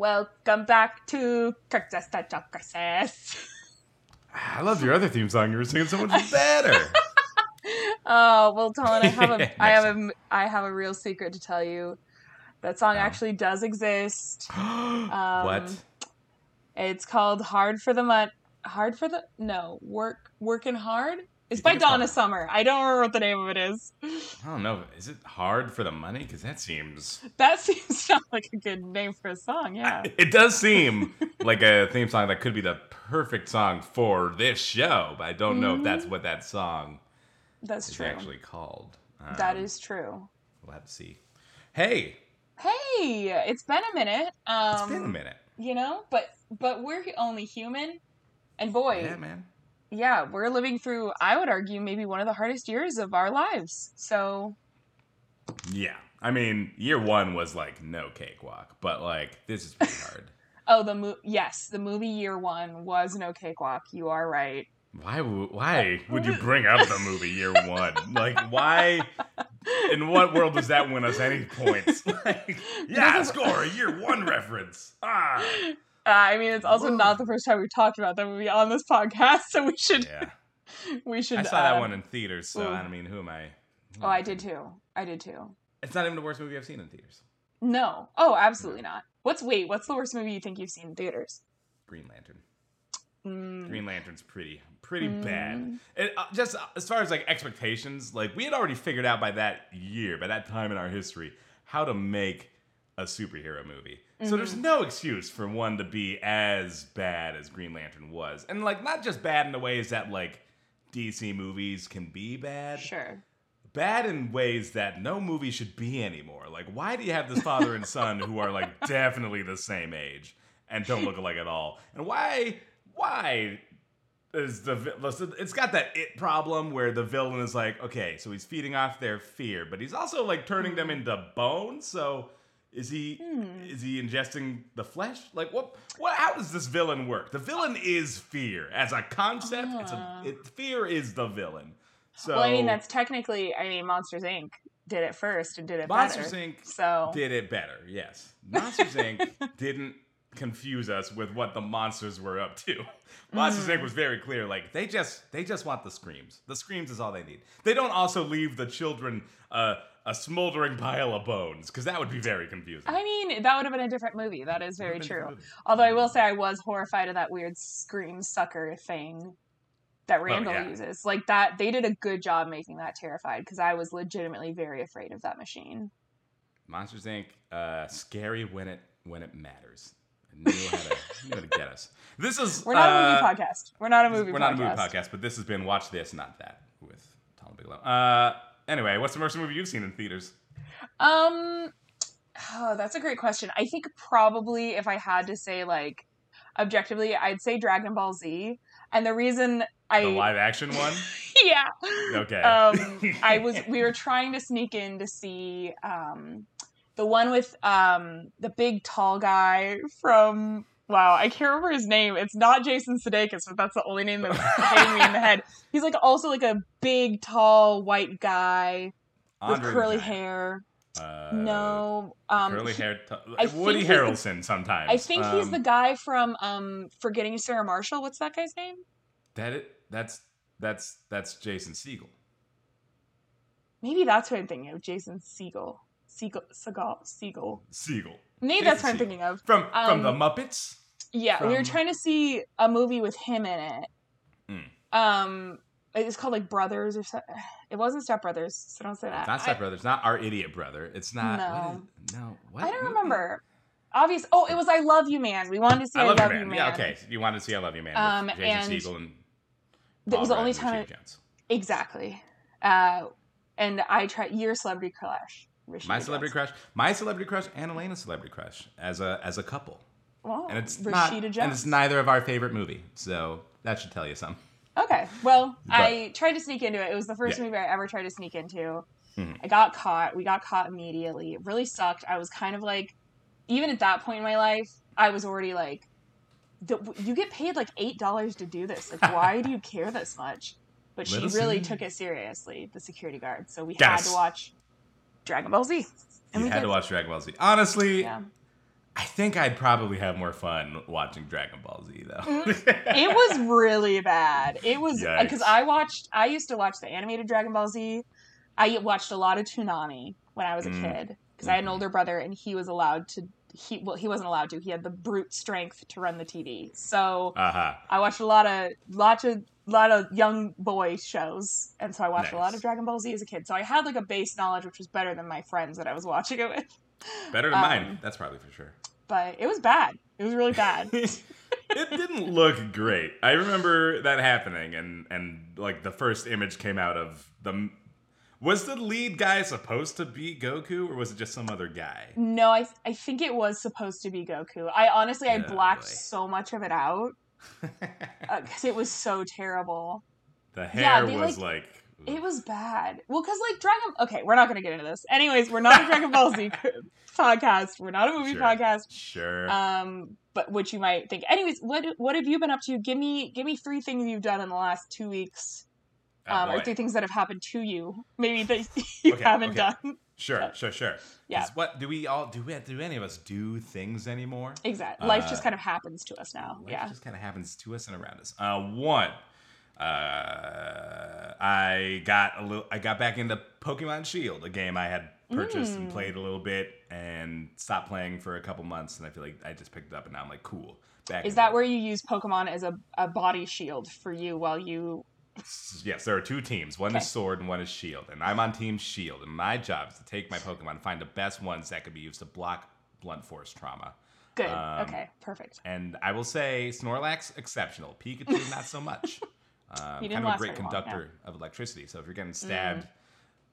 Welcome back to Kirkzesta I love your other theme song. You were singing so much better. Oh well, Talon, I have a, I have a, I have a real secret to tell you. That song Oh. actually does exist. Um, what? It's called "Hard for the Mud." Hard for the no work working hard. It's by it's Donna called- Summer. I don't remember what the name of it is. I don't know. Is it hard for the money? Because that seems. That seems not like a good name for a song. Yeah. It does seem like a theme song that could be the perfect song for this show, but I don't know if that's what that song That's is true. actually called. Um, that is true. We'll have to see. Hey, Hey, it's been a minute. Um, it's been a minute. You know, but but we're only human, and boy, Yeah, man. Yeah, we're living through. I would argue maybe one of the hardest years of our lives. So Yeah. I mean, year one was like no cakewalk, but like this is pretty hard. Oh, the mo- yes, the movie Year One was no cakewalk. You are right. Why? w- Why would you bring up the movie Year One? Like, why? In what world does that win us any points? Like, yeah, score a Year One reference. Ah, Uh, I mean, it's also not the first time we've talked about that movie on this podcast, so we should yeah. we should. I saw that uh, one in theaters, so ooh. I mean, who am I? who Oh, am I did too. I did too. It's not even the worst movie I've seen in theaters. No. Oh, absolutely not. What's wait? What's the worst movie you think you've seen in theaters? Green Lantern. Mm, Green Lantern's pretty, pretty Mm. bad. It, uh, just uh, as far as like expectations, like we had already figured out by that year, by that time in our history, how to make a superhero movie. So there's Mm-hmm. no excuse for one to be as bad as Green Lantern was, and like not just bad in the ways that like DC movies can be bad, sure. bad in ways that no movie should be anymore. Like, why do you have this father and son who are like definitely the same age and don't look alike at all? And why, why is the it's got that it problem where the villain is like, okay, so he's feeding off their fear, but he's also like turning them into bone. So is he Hmm. is he ingesting the flesh? Like what? What? How does this villain work? The villain is fear as a concept. It's a Ah. it, fear is the villain. So Well, I mean, that's technically. I mean, Monsters Inc. did it first and did it Monsters better. Inc. So did it better. Yes, Monsters Inc. didn't confuse us with what the monsters were up to. Monsters Mm. Inc. was very clear. Like they just they just want the screams. The screams is all they need. They don't also leave the children uh, a smoldering pile of bones because that would be very confusing. I mean, that would have been a different movie. That is very true. Although I will say I was horrified of that weird scream sucker thing that Randall Oh, yeah. uses. Like that, they did a good job making that terrified because I was legitimately very afraid of that machine. Monsters Inc. Uh, scary when it when it matters. It Knew how to knew how to get us. This is We're not a uh, movie podcast. We're not a movie. We're podcast. not a movie podcast, but this has been Watch This, Not That with Tom Bigelow. Uh, anyway, what's the worst movie you've seen in theaters? Um, oh, that's a great question. I think probably if I had to say like objectively, I'd say Dragon Ball Z. And the reason I The live action one? yeah. Okay. Um, I was we were trying to sneak in to see um the one with um the big tall guy from wow I can't remember his name. It's not Jason Sudeikis, but that's the only name that's hitting me in the head. He's like also like a big tall white guy with Andre the curly hair. Uh, no, um, curly hair. T- Woody he's the- Harrelson sometimes. I think he's Um, the guy from um Forgetting Sarah Marshall. What's that guy's name? That it, that's that's that's Jason Segel. Maybe that's what I'm thinking of. Jason Segel. Segel. Segel. Segel. Segel. Maybe Jason that's what I'm Segel. thinking of. From from the Um, Muppets. Yeah, we were trying to see a movie with him in it. Mm. Um, it's called like Brothers or something. It wasn't Step Brothers, so don't say that. It's not I- Step Brothers. Not our idiot brother. It's not. No. What is, no. What I, don't movie? remember. Obvious. Oh, it was I Love You Man. We wanted to see I I, love, Love you, man. Man. Yeah. Okay. You wanted to see I Love You Man Um, with Jason and Segel and. That was the Paul only time. Jones. Exactly. Uh, and I tried your celebrity crush. Rashida My celebrity crush, my celebrity crush, and Elena's celebrity crush as a as a couple, Wow. and it's Rashida not, Jones. and it's neither of our favorite movie, so that should tell you something. Okay. Well, But- I tried to sneak into it. It was the first Yeah. movie I ever tried to sneak into. Mhm. I got caught. We got caught immediately. It really sucked. I was kind of like, even at that point in my life, I was already like, "The- you get paid like eight dollars to do this. Like, why do you care this much? But she really in. took it seriously, the security guard. So we Got had to watch Dragon Ball Z. And you we had did. to watch Dragon Ball Z. Honestly, Yeah. I think I'd probably have more fun watching Dragon Ball Z though. it was really bad. It was because I watched. I used to watch the animated Dragon Ball Z. I watched a lot of Toonami when I was a Mm. kid because I had an Mhm. older brother and he was allowed to. He well, he wasn't allowed to. He had the brute strength to run the TV. So uh-huh. I watched a lot of lots of lot of young boy shows, and so I watched a lot of Dragon Ball Z as a kid. So I had like a base knowledge, which was better than my friends that I was watching it with. Better than Um, mine. That's probably for sure. But it was bad. It was really bad. it didn't look great. I remember that happening, and and like the first image came out of the. Was the lead guy supposed to be Goku, or was it just some other guy? No, I I think it was supposed to be Goku. I honestly I Oh, blacked boy. so much of it out because it was so terrible. the Yeah, hair they, was like. It was bad. Well, because like Dragon. Okay, we're not gonna get into this. Anyways, we're not a Dragon Ball Z podcast. We're not a movie Sure. podcast. Sure. Um, but which you might think. Anyways, what what have you been up to? Give me give me three things you've done in the last two weeks, Oh, um, or boy. three things that have happened to you. Maybe that you Okay, haven't okay. done. Sure, sure, sure. Yeah. What do we all do? We, do any of us do things anymore? Exactly. Life Uh, just kind of happens to us now. Life yeah. just kind of happens to us and around us. Uh, one, uh, I got a little. I got back into Pokemon Shield, a game I had purchased and Mm. played a little bit, and stopped playing for a couple months. And I feel like I just picked it up, and now I'm like, cool. Back Is that it. where you use Pokemon as a, a body shield for you while you? Yes, there are two teams. One Okay. is Sword and one is Shield. And I'm on Team Shield. And my job is to take my Pokemon and find the best ones that could be used to block blunt force trauma. Good. Um, okay. Perfect. And I will say Snorlax, exceptional. Pikachu, not so much. Um, kind of a great very long, conductor of electricity. So if you're getting stabbed Mm.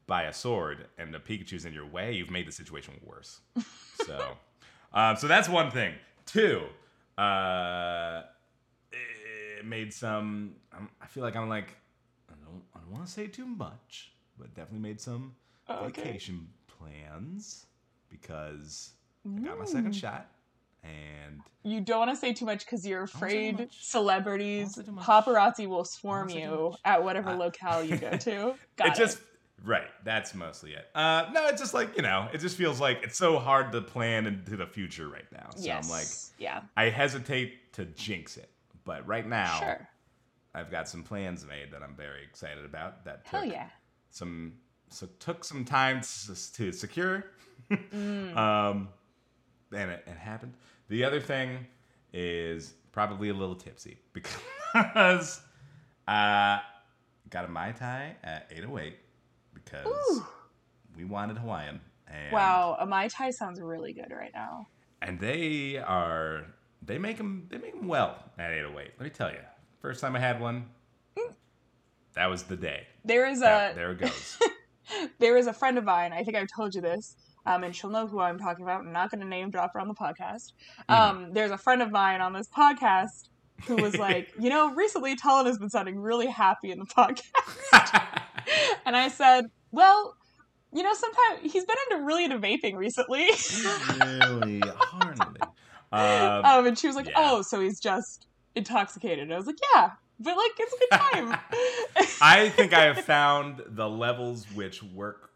by a sword and the Pikachu's in your way, you've made the situation worse. so, um, so that's one thing. Two, uh, it made some. I'm, I feel like I'm like I don't. I don't want to say too much, but definitely made some Oh, okay. vacation plans because I got my second Mm. shot and You don't want to say too much because you're afraid celebrities, Don't say too much. paparazzi will swarm Don't say too you at whatever Uh, locale you go to. Got it just right. That's mostly it. Uh, no, it's just like you know, it just feels like it's so hard to plan into the future right now. So yes. I'm like, yeah. I hesitate to jinx it, but right now Sure. I've got some plans made that I'm very excited about. That Hell took yeah. some so took some time to, to secure. Mm. um, and it, it happened. The other thing is probably a little tipsy because uh, got a mai tai at 808 because Ooh. we wanted Hawaiian. And, Wow. A mai tai sounds really good right now. And they are they make them they make them well at 808. Let me tell you, first time I had one, that was the day. There is That- a there it goes. there is a friend of mine. I think I've told you this, um, and she'll know who I'm talking about. I'm not going to name drop her on the podcast. Mm-hmm. Um, there's a friend of mine on this podcast who was like, you know, recently Talon has been sounding really happy in the podcast, and I said, well. You know, sometimes he's been into really into vaping recently. really hardly. Um, um, and she was like, yeah. "Oh, so he's just intoxicated." And I was like, "Yeah, but like it's a good time." I think I have found the levels which work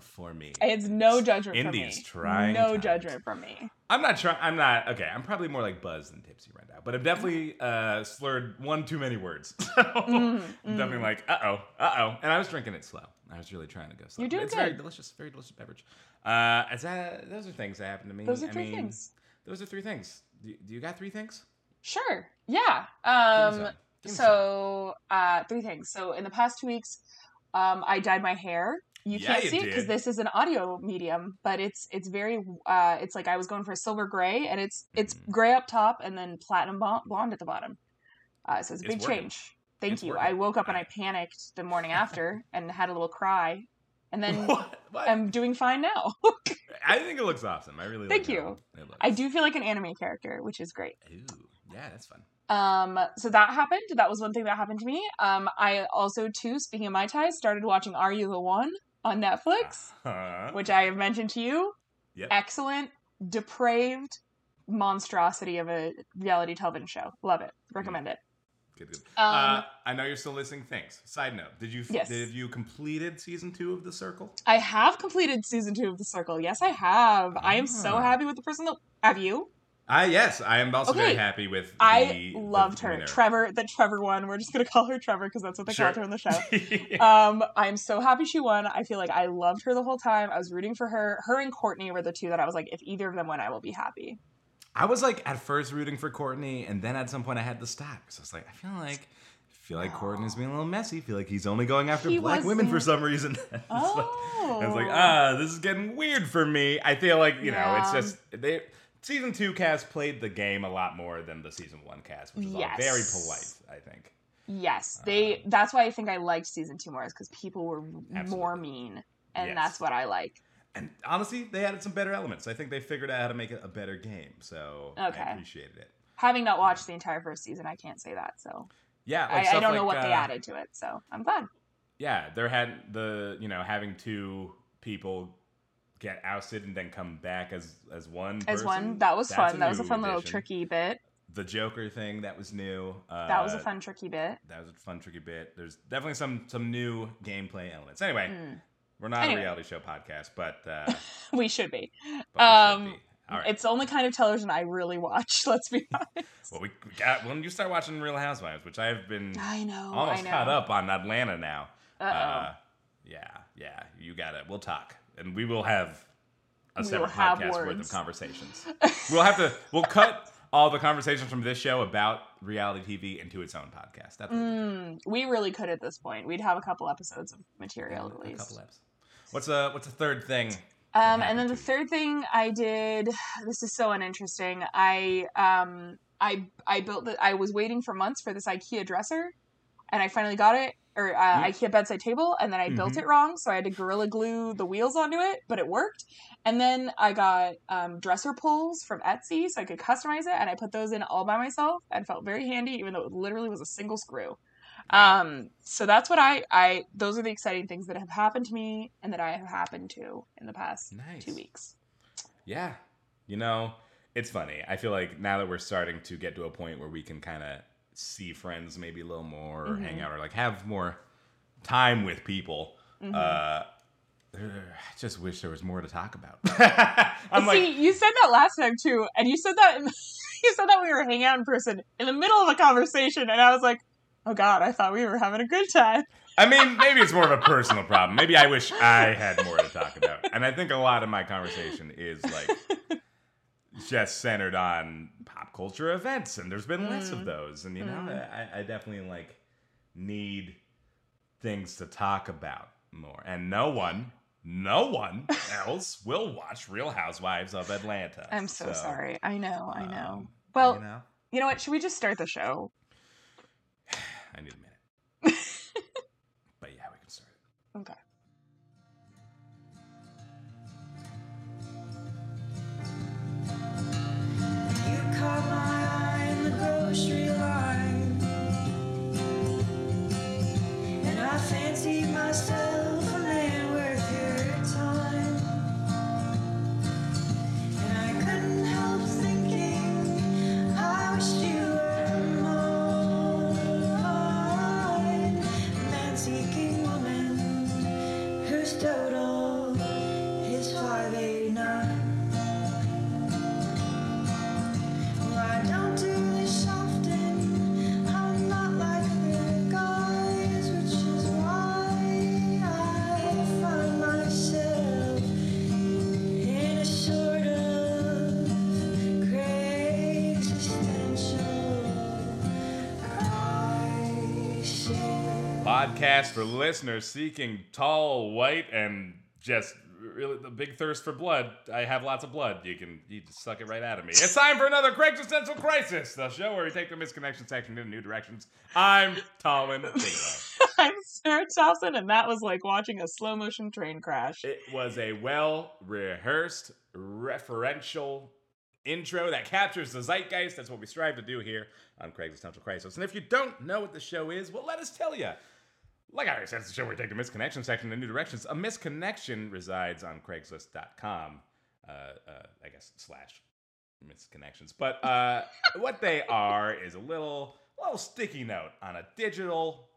for me. it's no judgment In from these me. trying no times. judgment from me. I'm not trying. I'm not okay. I'm probably more like buzzed than tipsy right now, but I've definitely uh, slurred one too many words. So Mm, I'm definitely like, uh oh, uh oh, and I was drinking it slow. I was really trying to go slow. You're doing it's very good. delicious, very delicious beverage. Uh, is that those are things that happen to me. Those are I three mean, things. Those are three things. Do, do you got three things? Sure. Yeah. Um. some. Give me some. So, uh, three things. So, in the past two weeks, um, I dyed my hair. You Yeah, can't you see it because this is an audio medium, but it's it's very uh, it's like I was going for a silver gray, and it's it's Mhm. gray up top and then platinum blonde at the bottom. Uh, so it's a big change. Thank It's you. working. I woke up and I panicked the morning after and had a little cry, and then what? What? I'm doing fine now. I think it looks awesome. I really Thank like you. I do feel like an anime character, which is great. Ooh, yeah, that's fun. Um, so that happened. That was one thing that happened to me. Um, I also too, speaking of mai tais, started watching Are You the One on Netflix, Uh-huh. which I have mentioned to you. Yep. Excellent, depraved monstrosity of a reality television show. Love it. Recommend it. Good, good. Um, uh, I know you're still listening. Thanks. Side note: Did you Yes. did you completed season two of The Circle? I have completed season two of The Circle. Yes, I have. I am so Ah. happy with the person that. Have you? I yes, I am also very happy with. The, I loved her. winner. Trevor, the Trevor one. We're just gonna call her Trevor because that's what they Sure. called her in the show. um, I'm so happy she won. I feel like I loved her the whole time. I was rooting for her. Her and Courtney were the two that I was like, if either of them win, I will be happy. I was like at first rooting for Courtney, and then at some point I had to stop because I was like, I feel like, I feel like Courtney's being a little messy. I feel like he's only going after He black women for some reason. It's like- Oh, I was like, ah, this is getting weird for me. I feel like you know, it's just they season two cast played the game a lot more than the season one cast, which is all very polite. I think. Yes, they. That's why I think I liked season two more, is because people were more mean, and Yes. that's what I like. And honestly, they added some better elements. I think they figured out how to make it a better game, so Okay. I appreciated it. Having not watched the entire first season, I can't say that. So Yeah, like I, I don't know like, what they uh, added to it. So I'm glad. Yeah, there had the you know having two people get ousted and then come back as as one. As person, one, that was that's fun. That was a fun little tricky bit. The Joker thing that was new. Uh, That was a fun tricky bit. That was a fun tricky bit. There's definitely some some new gameplay elements. Anyway, Mm. we're not Anyway. a reality show podcast, but, uh, We should be. we Um, should be. All right. It's the only kind of television I really watch. Let's be honest. well, we we got when you start watching Real Housewives, which I've been I know. almost I know. caught up on Atlanta now. Uh-oh. Uh, yeah, yeah, you got it. We'll talk, and we will have a We separate podcast worth of conversations. we'll have to. We'll cut all the conversations from this show about reality TV into its own podcast. That's. Mm, we really could at this point. We'd have a couple episodes of material at least. A couple eps. What's a what's a third thing? Um, and then the third thing I did, this is so uninteresting. I um, I I built the. I was waiting for months for this IKEA dresser, and I finally got it, or uh, Mm. IKEA bedside table, and then I built Mhm. it wrong, so I had to gorilla glue the wheels onto it, but it worked. And then I got um, dresser pulls from Etsy, so I could customize it, and I put those in all by myself, and felt very handy, even though it literally was a single screw. Um, so that's what I I those are the exciting things that have happened to me and that I have happened to in the past Nice. two weeks. Yeah, you know, it's funny. I feel like now that we're starting to get to a point where we can kind of see friends maybe a little more, or Mm-hmm. hang out, or like have more time with people. Mm-hmm. Uh, I just wish there was more to talk about. I'm See, like, you said that last time too, and you said that you said that we were hanging out in person in the middle of a conversation, and I was like, "Oh God, I thought we were having a good time." I mean, maybe it's more of a personal problem. Maybe I wish I had more to talk about. And I think a lot of my conversation is like just centered on pop culture events, and there's been less of Mm. those. And you know, Mm. I, I definitely like need things to talk about more. And no one, no one else will watch Real Housewives of Atlanta. I'm so, sorry. I know. I know. um, well, you know, you know what? Should we just start the show? I need a minute. but yeah, we can start it. Okay. Myself podcast for listeners seeking tall, white, and just really the big thirst for blood. I have lots of blood. You can you just suck it right out of me. It's time for another Craig's Existential Crisis, the show where we take the misconnection section in new directions. I'm Bigelow. I'm Sarah Towson, and that was like watching a slow motion train crash. It was a well rehearsed, referential intro that captures the zeitgeist. That's what we strive to do here on Craig's Existential Crisis. And if you don't know what the show is, well, let us tell you. Like I already said, it's the show where we take the misconnection section in new directions. A misconnection resides on Craigslist.com, uh, uh, I guess, slash misconnections. But uh, what they are is a little, little sticky note on a digital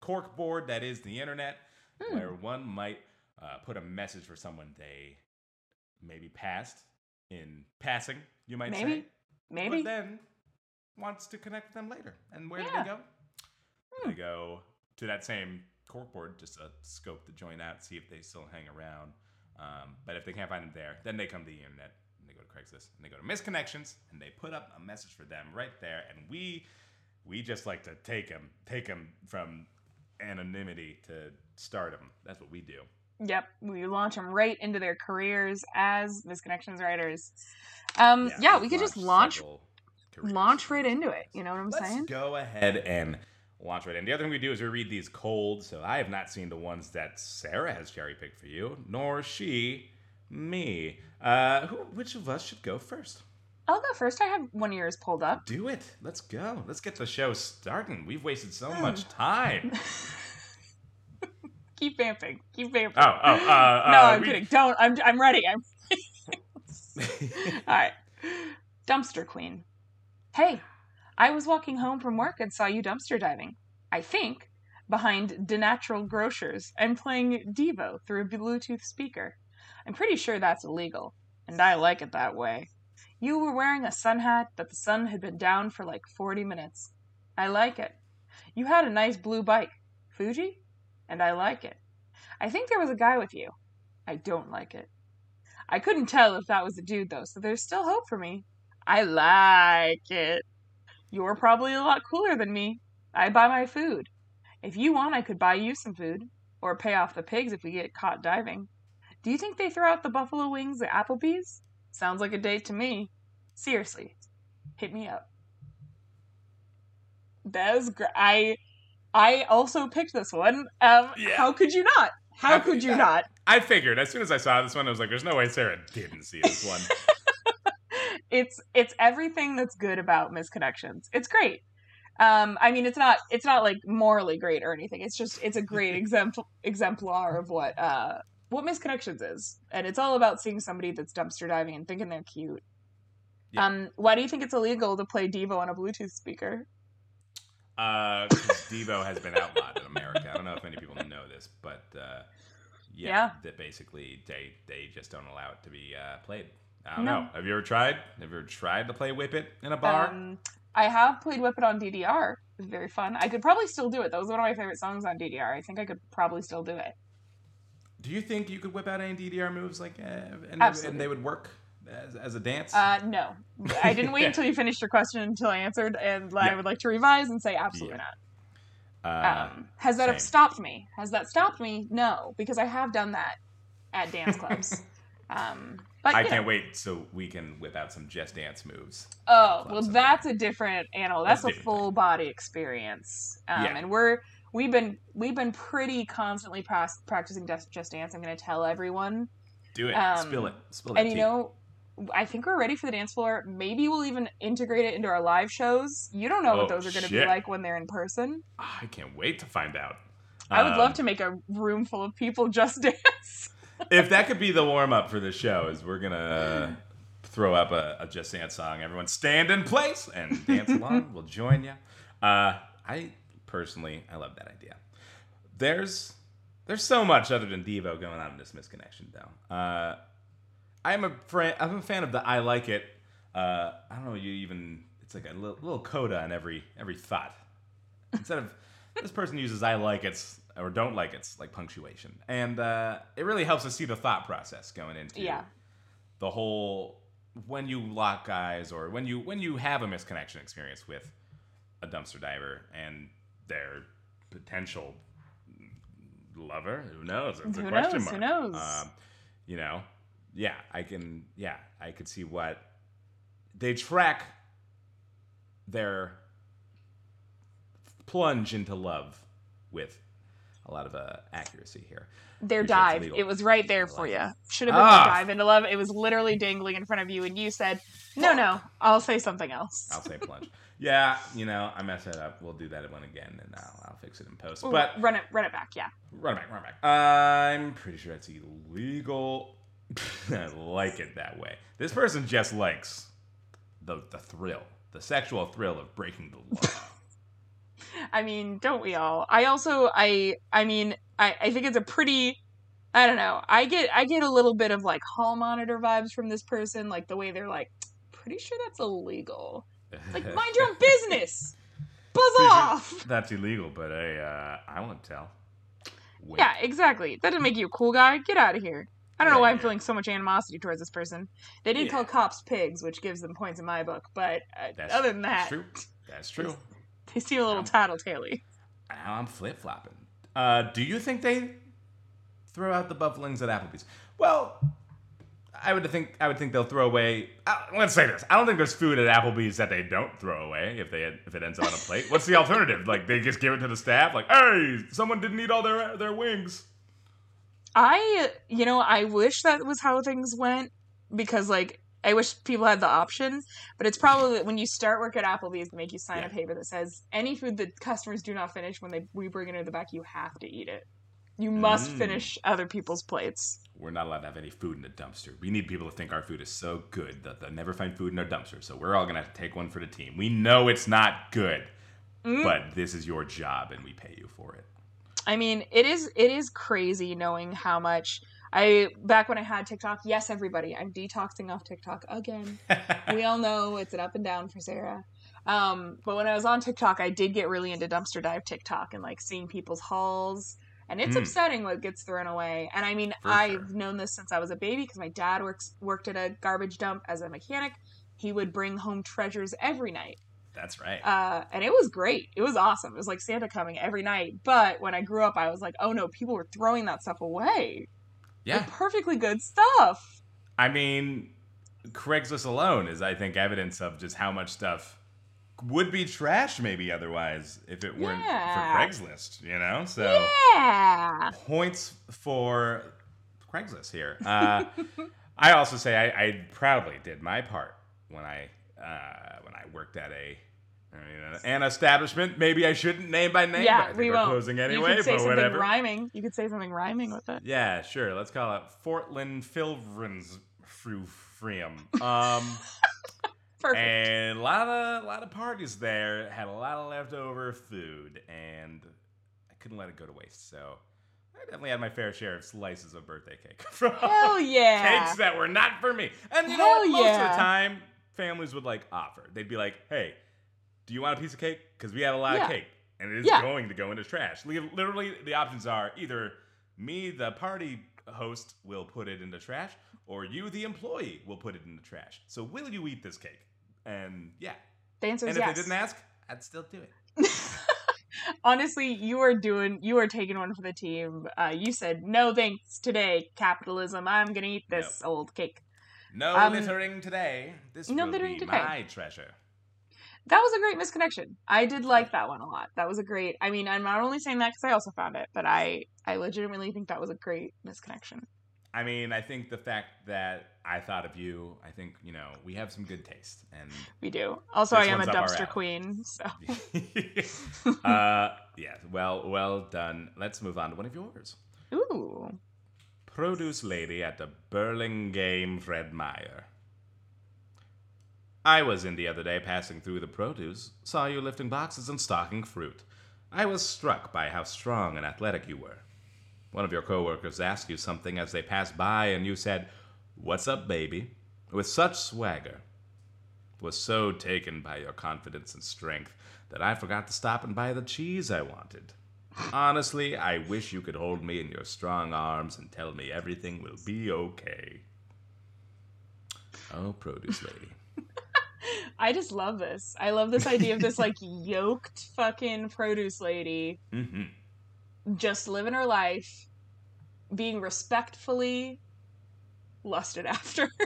cork board that is the internet, Hmm. where one might uh, put a message for someone they maybe passed in passing, you might Maybe. say. Maybe. Maybe. But then wants to connect with them later. And where do they go? They go to that same corkboard just to scope the joint out, see if they still hang around. Um, but if they can't find them there, then they come to the internet and they go to Craigslist and they go to Misconnections and they put up a message for them right there. And we we just like to take them, take them from anonymity to stardom. That's what we do. Yep, we launch them right into their careers as misconnections writers. Um, yeah, we we've could just launch launch right into it. You know what I'm Let's saying? go ahead and launch right in. The other thing we do is we read these cold. So I have not seen the ones that Sarah has cherry picked for you, nor she me. Uh, who, which of us should go first? I'll go first. I have one of yours pulled up. Do it. Let's go. Let's get the show starting. We've wasted so Hmm. much time. Keep vamping. Keep vamping. Oh, oh, uh, no, uh, I'm we- kidding. Don't. I'm. I'm ready. I'm. All right. Dumpster Queen. Hey, I was walking home from work and saw you dumpster diving. I think behind the Natural Grocers and playing Devo through a Bluetooth speaker. I'm pretty sure that's illegal, and I like it that way. You were wearing a sun hat, but the sun had been down for like 40 minutes. I like it. You had a nice blue bike, Fuji, and I like it. I think there was a guy with you. I don't like it. I couldn't tell if that was a dude though, so there's still hope for me. I like it. You're probably a lot cooler than me. I buy my food. If you want, I could buy you some food, or pay off the pigs if we get caught diving. Do you think they throw out the buffalo wings at Applebee's? Sounds like a date to me. Seriously, hit me up. That was. I, I also picked this one. Um, Yeah. how could you not? How, could you not? I figured as soon as I saw this one, I was like, "There's no way Sarah didn't see this one." it's it's everything that's good about misconnections. It's great. Um, I mean, it's not it's not like morally great or anything. It's just it's a great exempl- exemplar of what uh what misconnections is, and it's all about seeing somebody that's dumpster diving and thinking they're cute. Yeah. Um, why do you think it's illegal to play Devo on a Bluetooth speaker? Uh, Devo has been outlawed in America. I don't know if many people know this, but uh, yeah, Yeah. that basically they they just don't allow it to be uh, played. I don't No. know. Have you ever tried? Have you ever tried to play Whip It in a bar? Um, I have played Whip It on DDR. It was very fun. I could probably still do it. That was one of my favorite songs on DDR. I think I could probably still do it. Do you think you could whip out any DDR moves like uh, and, and they would work as, as a dance? Uh, no, I didn't wait Yeah. until you finished your question until I answered, and I would like to revise and say absolutely Uh, not. Um, has that same. stopped me? Has that stopped me? No, because I have done that at dance clubs. um, but I can't wait so we can whip out some Just Dance moves. Oh well, someday. that's a different animal. That's, That's a full body experience, um, Yeah. and we're we've been we've been pretty constantly pras- practicing just, just dance. I'm going to tell everyone Do it. Um, Spill it. Spill it. and it. you know i think we're ready for the dance floor maybe we'll even integrate it into our live shows you don't know Oh, what those are going to be like when they're in person I can't wait to find out. i would Um, love to make a room full of people just dance if that could be the warm up for the show, is we're gonna throw up a, a Just Dance song. Everyone stand in place and dance along. We'll join you. Uh, I personally, I love that idea. There's there's so much other than Devo going on in this misconnection, though. Uh, I'm a friend. I'm a fan of the I like it. Uh, I don't know. You even it's like a little, little coda in every every thought. Instead of this person uses I like it's or don't like it's like punctuation, and uh, it really helps us see the thought process going into yeah the whole when you lock eyes or when you when you have a misconnection experience with a dumpster diver and their potential lover who knows it's a Who question knows? mark Who knows? Um, you know yeah i can yeah i could see what they track their plunge into love with a lot of uh, accuracy here their Pretty sure it's dive it was right there for you should have been Ah. dive into love it was literally dangling in front of you and you said no no i'll say something else I'll say plunge. yeah, you know, I messed it up. We'll do that one again, and I'll, I'll fix it in post. Ooh, But run it run it back yeah run it back, run it back. I'm pretty sure it's illegal. I like it that way. This person just likes the the thrill, the sexual thrill of breaking the law. I mean, don't we all? I also I I mean, I I think it's a pretty I don't know. I get I get a little bit of like hall monitor vibes from this person, like the way they're like pretty sure that's illegal. Like, mind your own business. Buzz Pretty sure off. That's illegal, but I uh, I won't tell. Wink. Yeah, exactly. That doesn't make you a cool guy. Get out of here. I don't know why I'm feeling so much animosity towards this person. They did Yeah. call cops pigs, which gives them points in my book, but uh, That's, other than that's that, true. That's true. They seem a little Um, tattletale Now I'm flip flopping. Uh, do you think they throw out the bufflings at Applebee's? Well, I would think I would think they'll throw away. Uh, let's say this: I don't think there's food at Applebee's that they don't throw away if they if it ends up on a plate. What's the alternative? Like they just give it to the staff? Like, hey, someone didn't eat all their their wings. I, you know, I wish that was how things went because, like, I wish people had the option. But it's probably that when you start work at Applebee's, they make you sign Yeah. a paper that says any food that customers do not finish when they we bring it into the back, you have to eat it. You must Mm. finish other people's plates. We're not allowed to have any food in the dumpster. We need people to think our food is so good that they'll never find food in our dumpster. So we're all gonna have to take one for the team. We know it's not good, Mm. but this is your job, and we pay you for it. I mean, it is it is crazy knowing how much I back when I had TikTok. Yes, everybody, I'm detoxing off TikTok again. we all know it's an up and down for Sarah. Um, but when I was on TikTok, I did get really into dumpster dive TikTok and like seeing people's hauls. And it's Mm. upsetting what gets thrown away. And I mean, For I've sure. known this since I was a baby because my dad works worked at a garbage dump as a mechanic. He would bring home treasures every night. That's right. Uh, and it was great. It was awesome. It was like Santa coming every night. But when I grew up, I was like, oh no, people were throwing that stuff away. Yeah. Like, perfectly good stuff. I mean, Craigslist alone is, I think, evidence of just how much stuff would be trash, maybe otherwise, if it weren't Yeah. for Craigslist. You know, so Yeah. points for Craigslist here. Uh, I also say I, I proudly did my part when I uh, when I worked at a. An establishment. Maybe I shouldn't name by name. but Yeah, we won't. closing you anyway. could say but something whatever. rhyming. You could say something rhyming with it. Yeah, sure. Let's call it Fortland Filvrins Fru Freum. Um, Perfect. and a lot of a lot of parties there had a lot of leftover food, and I couldn't let it go to waste. So I definitely had my fair share of slices of birthday cake from Hell yeah. cakes that were not for me. And you know Hell what? Most of the time, families would like offer. They'd be like, "Hey, do you want a piece of cake? Because we have a lot Yeah. of cake, and it is Yeah. going to go into trash." Literally, the options are either me, the party host, will put it into trash, or you, the employee, will put it in the trash. So, will you eat this cake? And yeah, The answer is yes. and if yes. they didn't ask, I'd still do it. Honestly, you are doing, you are taking one for the team. Uh, you said, no thanks today, capitalism. I'm going to eat this old cake. No Um, littering today. This no will littering be today. my treasure. That was a great misconnection. I did like that one a lot. That was a great, I mean, I'm not only saying that because I also found it, but I, I legitimately think that was a great misconnection. I mean, I think the fact that I thought of you, I think, you know, we have some good taste. And We do. Also, I am a one's up our dumpster queen, so. uh, yeah, well, well done. Let's move on to one of yours. Ooh. Produce lady at the Burlingame Fred Meyer. I was in the other day passing through the produce, saw you lifting boxes and stocking fruit. I was struck by how strong and athletic you were. One of your coworkers asked you something as they passed by, and you said, What's up, baby? with such swagger. Was so taken by your confidence and strength that I forgot to stop and buy the cheese I wanted. Honestly, I wish you could hold me in your strong arms and tell me everything will be okay. Oh, produce lady. I just love this. I love this idea of this, like, yoked fucking produce lady hmm just living her life, being respectfully lusted after.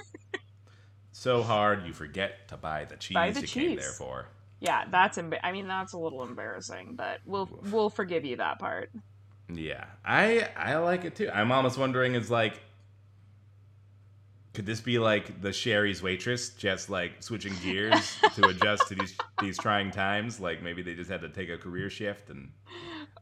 So hard you forget to buy the cheese Buy the you came cheese. there for. yeah, that's emba- I mean, that's a little embarrassing, but we'll Woof. we'll forgive you that part. Yeah, I I like it too. I'm almost wondering is like, could this be like the Shari's waitress, just like switching gears to adjust to these these trying times? Like maybe they just had to take a career shift, and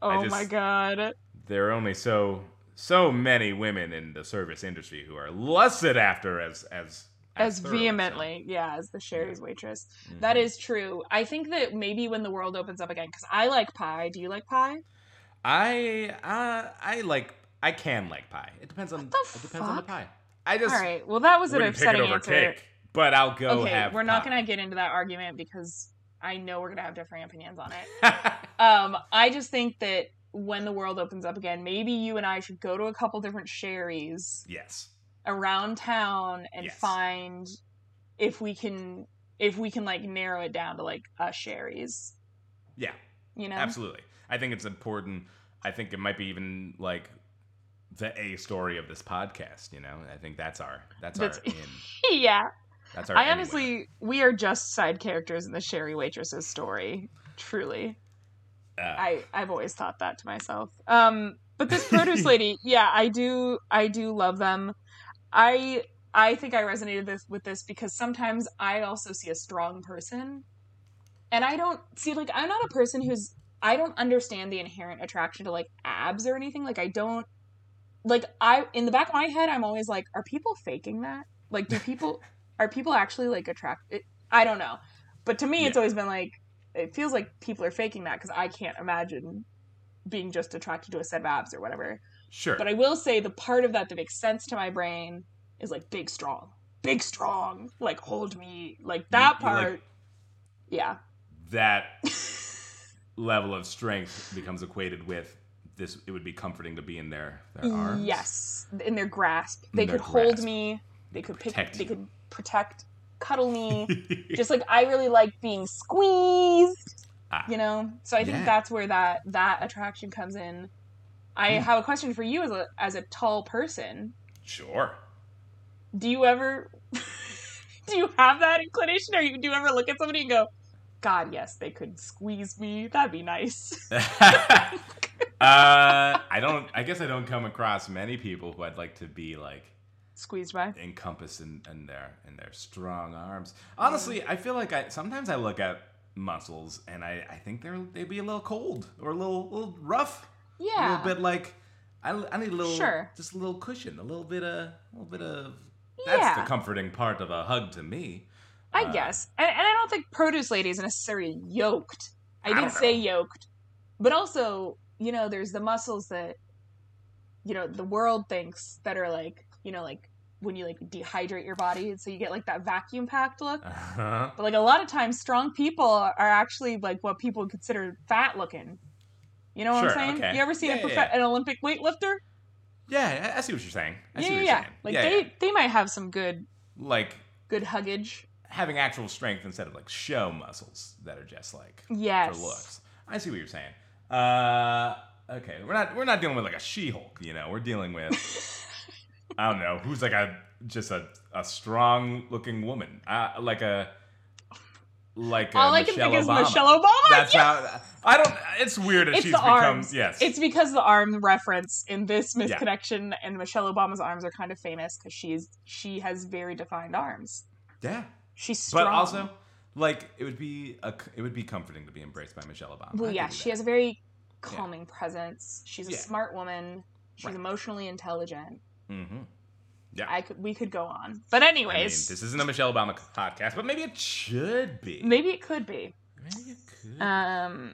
Oh just- my god. there are only so so many women in the service industry who are lusted after as as As so. vehemently, yeah, as the Shari's waitress. Mhm. That is true. I think that maybe when the world opens up again, because I like pie. Do you like pie? I uh, I like I can like pie. It depends on the it depends on the pie. I just All right. Well, that was an wouldn't pick it upsetting answer. cake. but I'll go okay, have. we're not pie. gonna get into that argument because I know we're gonna have differing opinions on it. Um, I just think that when the world opens up again, maybe you and I should go to a couple different Shari's yes. around town and Yes. find if we can if we can like narrow it down to like a Shari's. Yeah. You know? Absolutely. I think it's important. I think it might be even like the A story of this podcast. You know, I think that's our that's, That's- our in. yeah. That's our. I honestly we are just side characters in the Shari waitress's story. Truly. Uh, I I've always thought that to myself. Um, but this produce lady, yeah, I do I do love them. I I think I resonated this with this because sometimes I also see a strong person, and I don't see like I'm not a person who's I don't understand the inherent attraction to like abs or anything. Like I don't like I in the back of my head I'm always like, are people faking that? Like, do people are people actually like attracted? I don't know, but to me, it's always been like it feels like people are faking that because I can't imagine being just attracted to a set of abs or whatever. sure. But I will say the part of that that makes sense to my brain is like big strong, big strong, like hold me, like that you like- part. yeah, that level of strength becomes equated with this. It would be comforting to be in their their arms. yes, in their grasp, they their could hold me, they could pick, Protect they could protect, cuddle me. just like I really like being squeezed, Ah. you know. So I think Yeah. that's where that that attraction comes in. I Hmm. have a question for you as a as a tall person. sure. Do you ever do you have that inclination, or you do you ever look at somebody and go, "God, yes, they could squeeze me. That'd be nice." uh, I don't. I guess I don't come across many people who I'd like to be like Squeezed by. encompassed in, in their in their strong arms. Honestly, I feel like I sometimes I look at muscles and I, I think they're they'd be a little cold or a little little rough. Yeah, a little bit like I, I need a little Sure. just a little cushion, a little bit of a little bit of that's Yeah. the comforting part of a hug to me. I Uh, guess, and, and I don't think produce lady is necessarily yoked. I, I did don't say yoked, but also, you know, there's the muscles that, you know, the world thinks that are like, you know, like when you like dehydrate your body, so you get like that vacuum packed look. Uh-huh. But like a lot of times, strong people are actually like what people would consider fat looking. You know what Sure, I'm saying? okay. You ever seen Yeah, a prof- yeah, yeah. an Olympic weightlifter? Yeah, I, I see what you're saying. I yeah, see yeah, what yeah. you're saying. Like they they might have some good like good huggage. Having actual strength instead of like show muscles that are just like Yes. for looks. I see what you're saying. Uh, okay, we're not we're not dealing with like a She-Hulk, you know. We're dealing with I don't know who's like a just a, a strong looking woman, uh, like a like a All I can Michelle think is Obama. Michelle Obama. That's yes! how I don't. It's weird that It's she's the become arms. yes. It's because the arm reference in this Yeah. misconnection and Michelle Obama's arms are kind of famous because she's she has very defined arms. yeah, She's strong. but also like it would be a it would be comforting to be embraced by Michelle Obama. well, I yeah, she that. has a very calming presence. She's a Yeah. smart woman. She's Right. emotionally intelligent. Mm-hmm. Yeah. I could we could go on, but I mean, anyways, this isn't a Michelle Obama podcast, but maybe it should be. maybe it could be. Maybe it could. Um,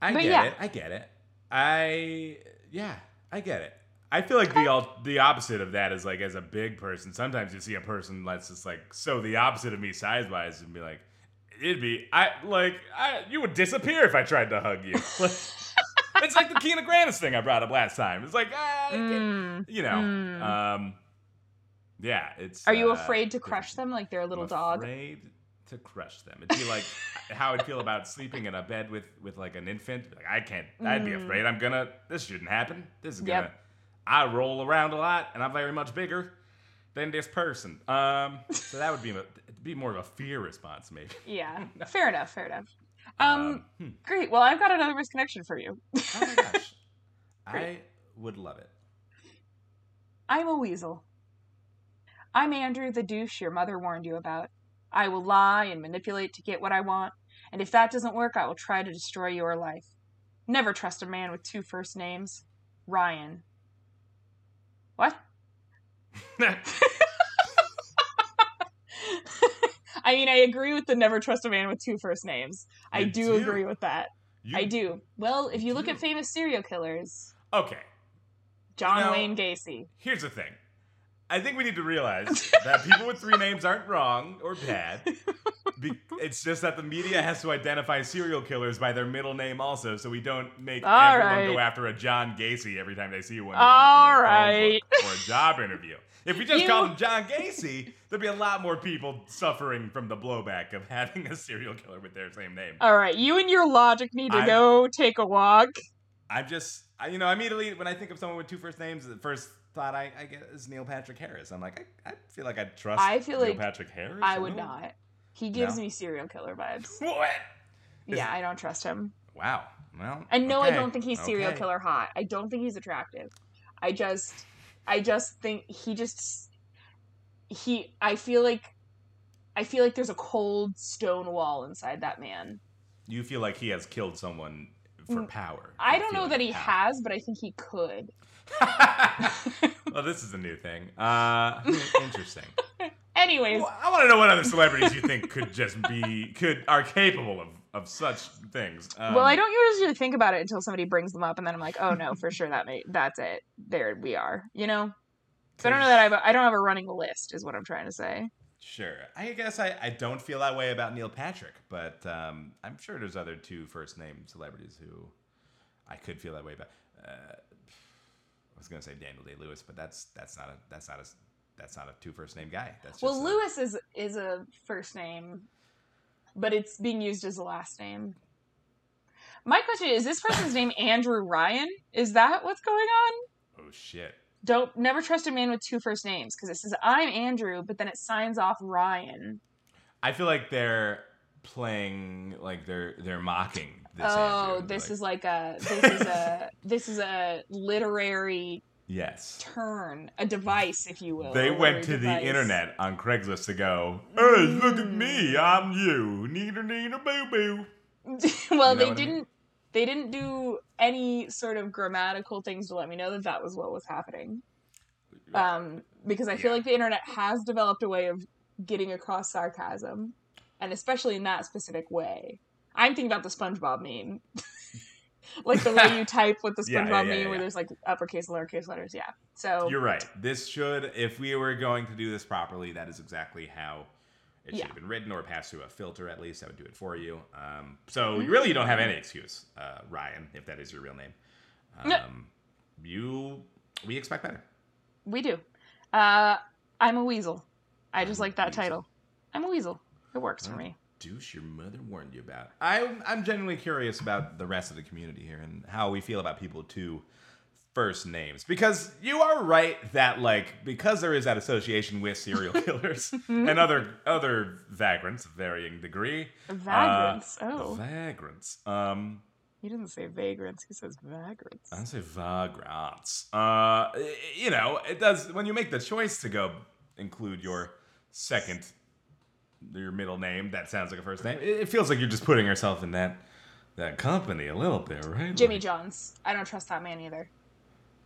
I get yeah. it. I get it. I yeah, I get it. I feel like the all the opposite of that is like as a big person. Sometimes you see a person that's just like so the opposite of me size wise and be like, it'd be I like I you would disappear if I tried to hug you. it's like the Kina Grannis thing I brought up last time. It's like ah, mm, you know, mm. um, yeah. It's. are you uh, afraid to crush them like they're a little I'm dog? Afraid to crush them. It'd be like how I'd feel about sleeping in a bed with with like an infant. Like I can't. I'd be Mm. afraid. I'm gonna. This shouldn't happen. This is gonna. Yep. I roll around a lot, and I'm very much bigger than this person. Um, so that would be be more of a fear response, maybe. Yeah, fair enough. Fair enough. Um, hmm. great. Well, I've got another misconnection for you. oh my gosh, I would love it. I'm a weasel. I'm Andrew, the douche your mother warned you about. I will lie and manipulate to get what I want, and if that doesn't work, I will try to destroy your life. Never trust a man with two first names. Ryan. What? I mean, I agree with the never trust a man with two first names. I You do, do? agree with that. You- I do. Well, if you look do. at famous serial killers, Okay. John know- Wayne Gacy. Here's the thing. I think we need to realize that people with three names aren't wrong or bad. Be- it's just that the media has to identify serial killers by their middle name also, so we don't make All everyone go after a John Gacy every time they see one. All in their phone right. book Or a job interview. If we just You- called him John Gacy, there'd be a lot more people suffering from the blowback of having a serial killer with their same name. All right, you and your logic need to I'm- go take a walk. I'm just, I, you know, immediately when I think of someone with two first names, the first thought I, I get is Neil Patrick Harris. I'm like, I, I feel like I'd trust I feel Neil like Patrick Harris. I would not. He gives No? me serial killer vibes. What? Is- Yeah, I don't trust him. Wow. Well, And no, I don't think he's serial Okay. killer hot. I don't think he's attractive. I just, I just think he just, he. I feel like, I feel like there's a cold stone wall inside that man. You feel like he has killed someone for power. Mm, I don't know that he power. has, but I think he could. well, this is a new thing. Uh, interesting. Anyways, Well, I want to know what other celebrities you think could just be could are capable of of such things. Um, well, I don't usually think about it until somebody brings them up, and then I'm like, oh no, for sure that may that's it. There we are. You know. So I don't know that I have a, I don't have a running list, is what I'm trying to say. Sure. I guess I, I don't feel that way about Neil Patrick, but um, I'm sure there's other two first name celebrities who I could feel that way about. Uh, I was gonna say Daniel Day Lewis, but that's that's not a that's not a that's not a two first name guy. That's just Well, a- Lewis is is a first name, but it's being used as a last name. My question is: This person's name Andrew Ryan? Is that what's going on? Oh shit. Don't never trust a man with two first names because it says I'm Andrew, but then it signs off Ryan. I feel like they're playing like they're they're mocking this. oh, Andrew, this like- is like a this is a this is a literary yes. turn, a device, if you will. They went to literary the internet on Craigslist to go, hey, look at me, I'm you. Needer, needer, boo boo. well, You know they what I mean? didn't. They didn't do any sort of grammatical things to let me know that that was what was happening. Um, because I feel Yeah. like the internet has developed a way of getting across sarcasm, and especially in that specific way. I'm thinking about the SpongeBob meme, like the way you type with the SpongeBob yeah, yeah, meme, yeah. where there's like uppercase, lowercase letters. Yeah. So You're right. This should, if we were going to do this properly, that is exactly how it should have been written or passed through a filter at least. That would do it for you. Um, so you really you don't have any excuse, uh, Ryan, if that is your real name. Um, No. You, we expect better. we do. Uh, I'm a weasel. I just I'm like that weasel. title. I'm a weasel. It works for me. douche your mother warned you about. I'm I'm genuinely curious about the rest of the community here and how we feel about people too first names because you are right that like because there is that association with serial killers and other other vagrants of varying degree. Vagrants. uh, oh, vagrants. Um, he didn't say vagrants. He says vagrants. I say vagrants. Uh, you know, it does when you make the choice to go include your second, your middle name. That sounds like a first name. It, feels like you're just putting yourself in that that company a little bit, right? Jimmy Like, Johns. I don't trust that man either.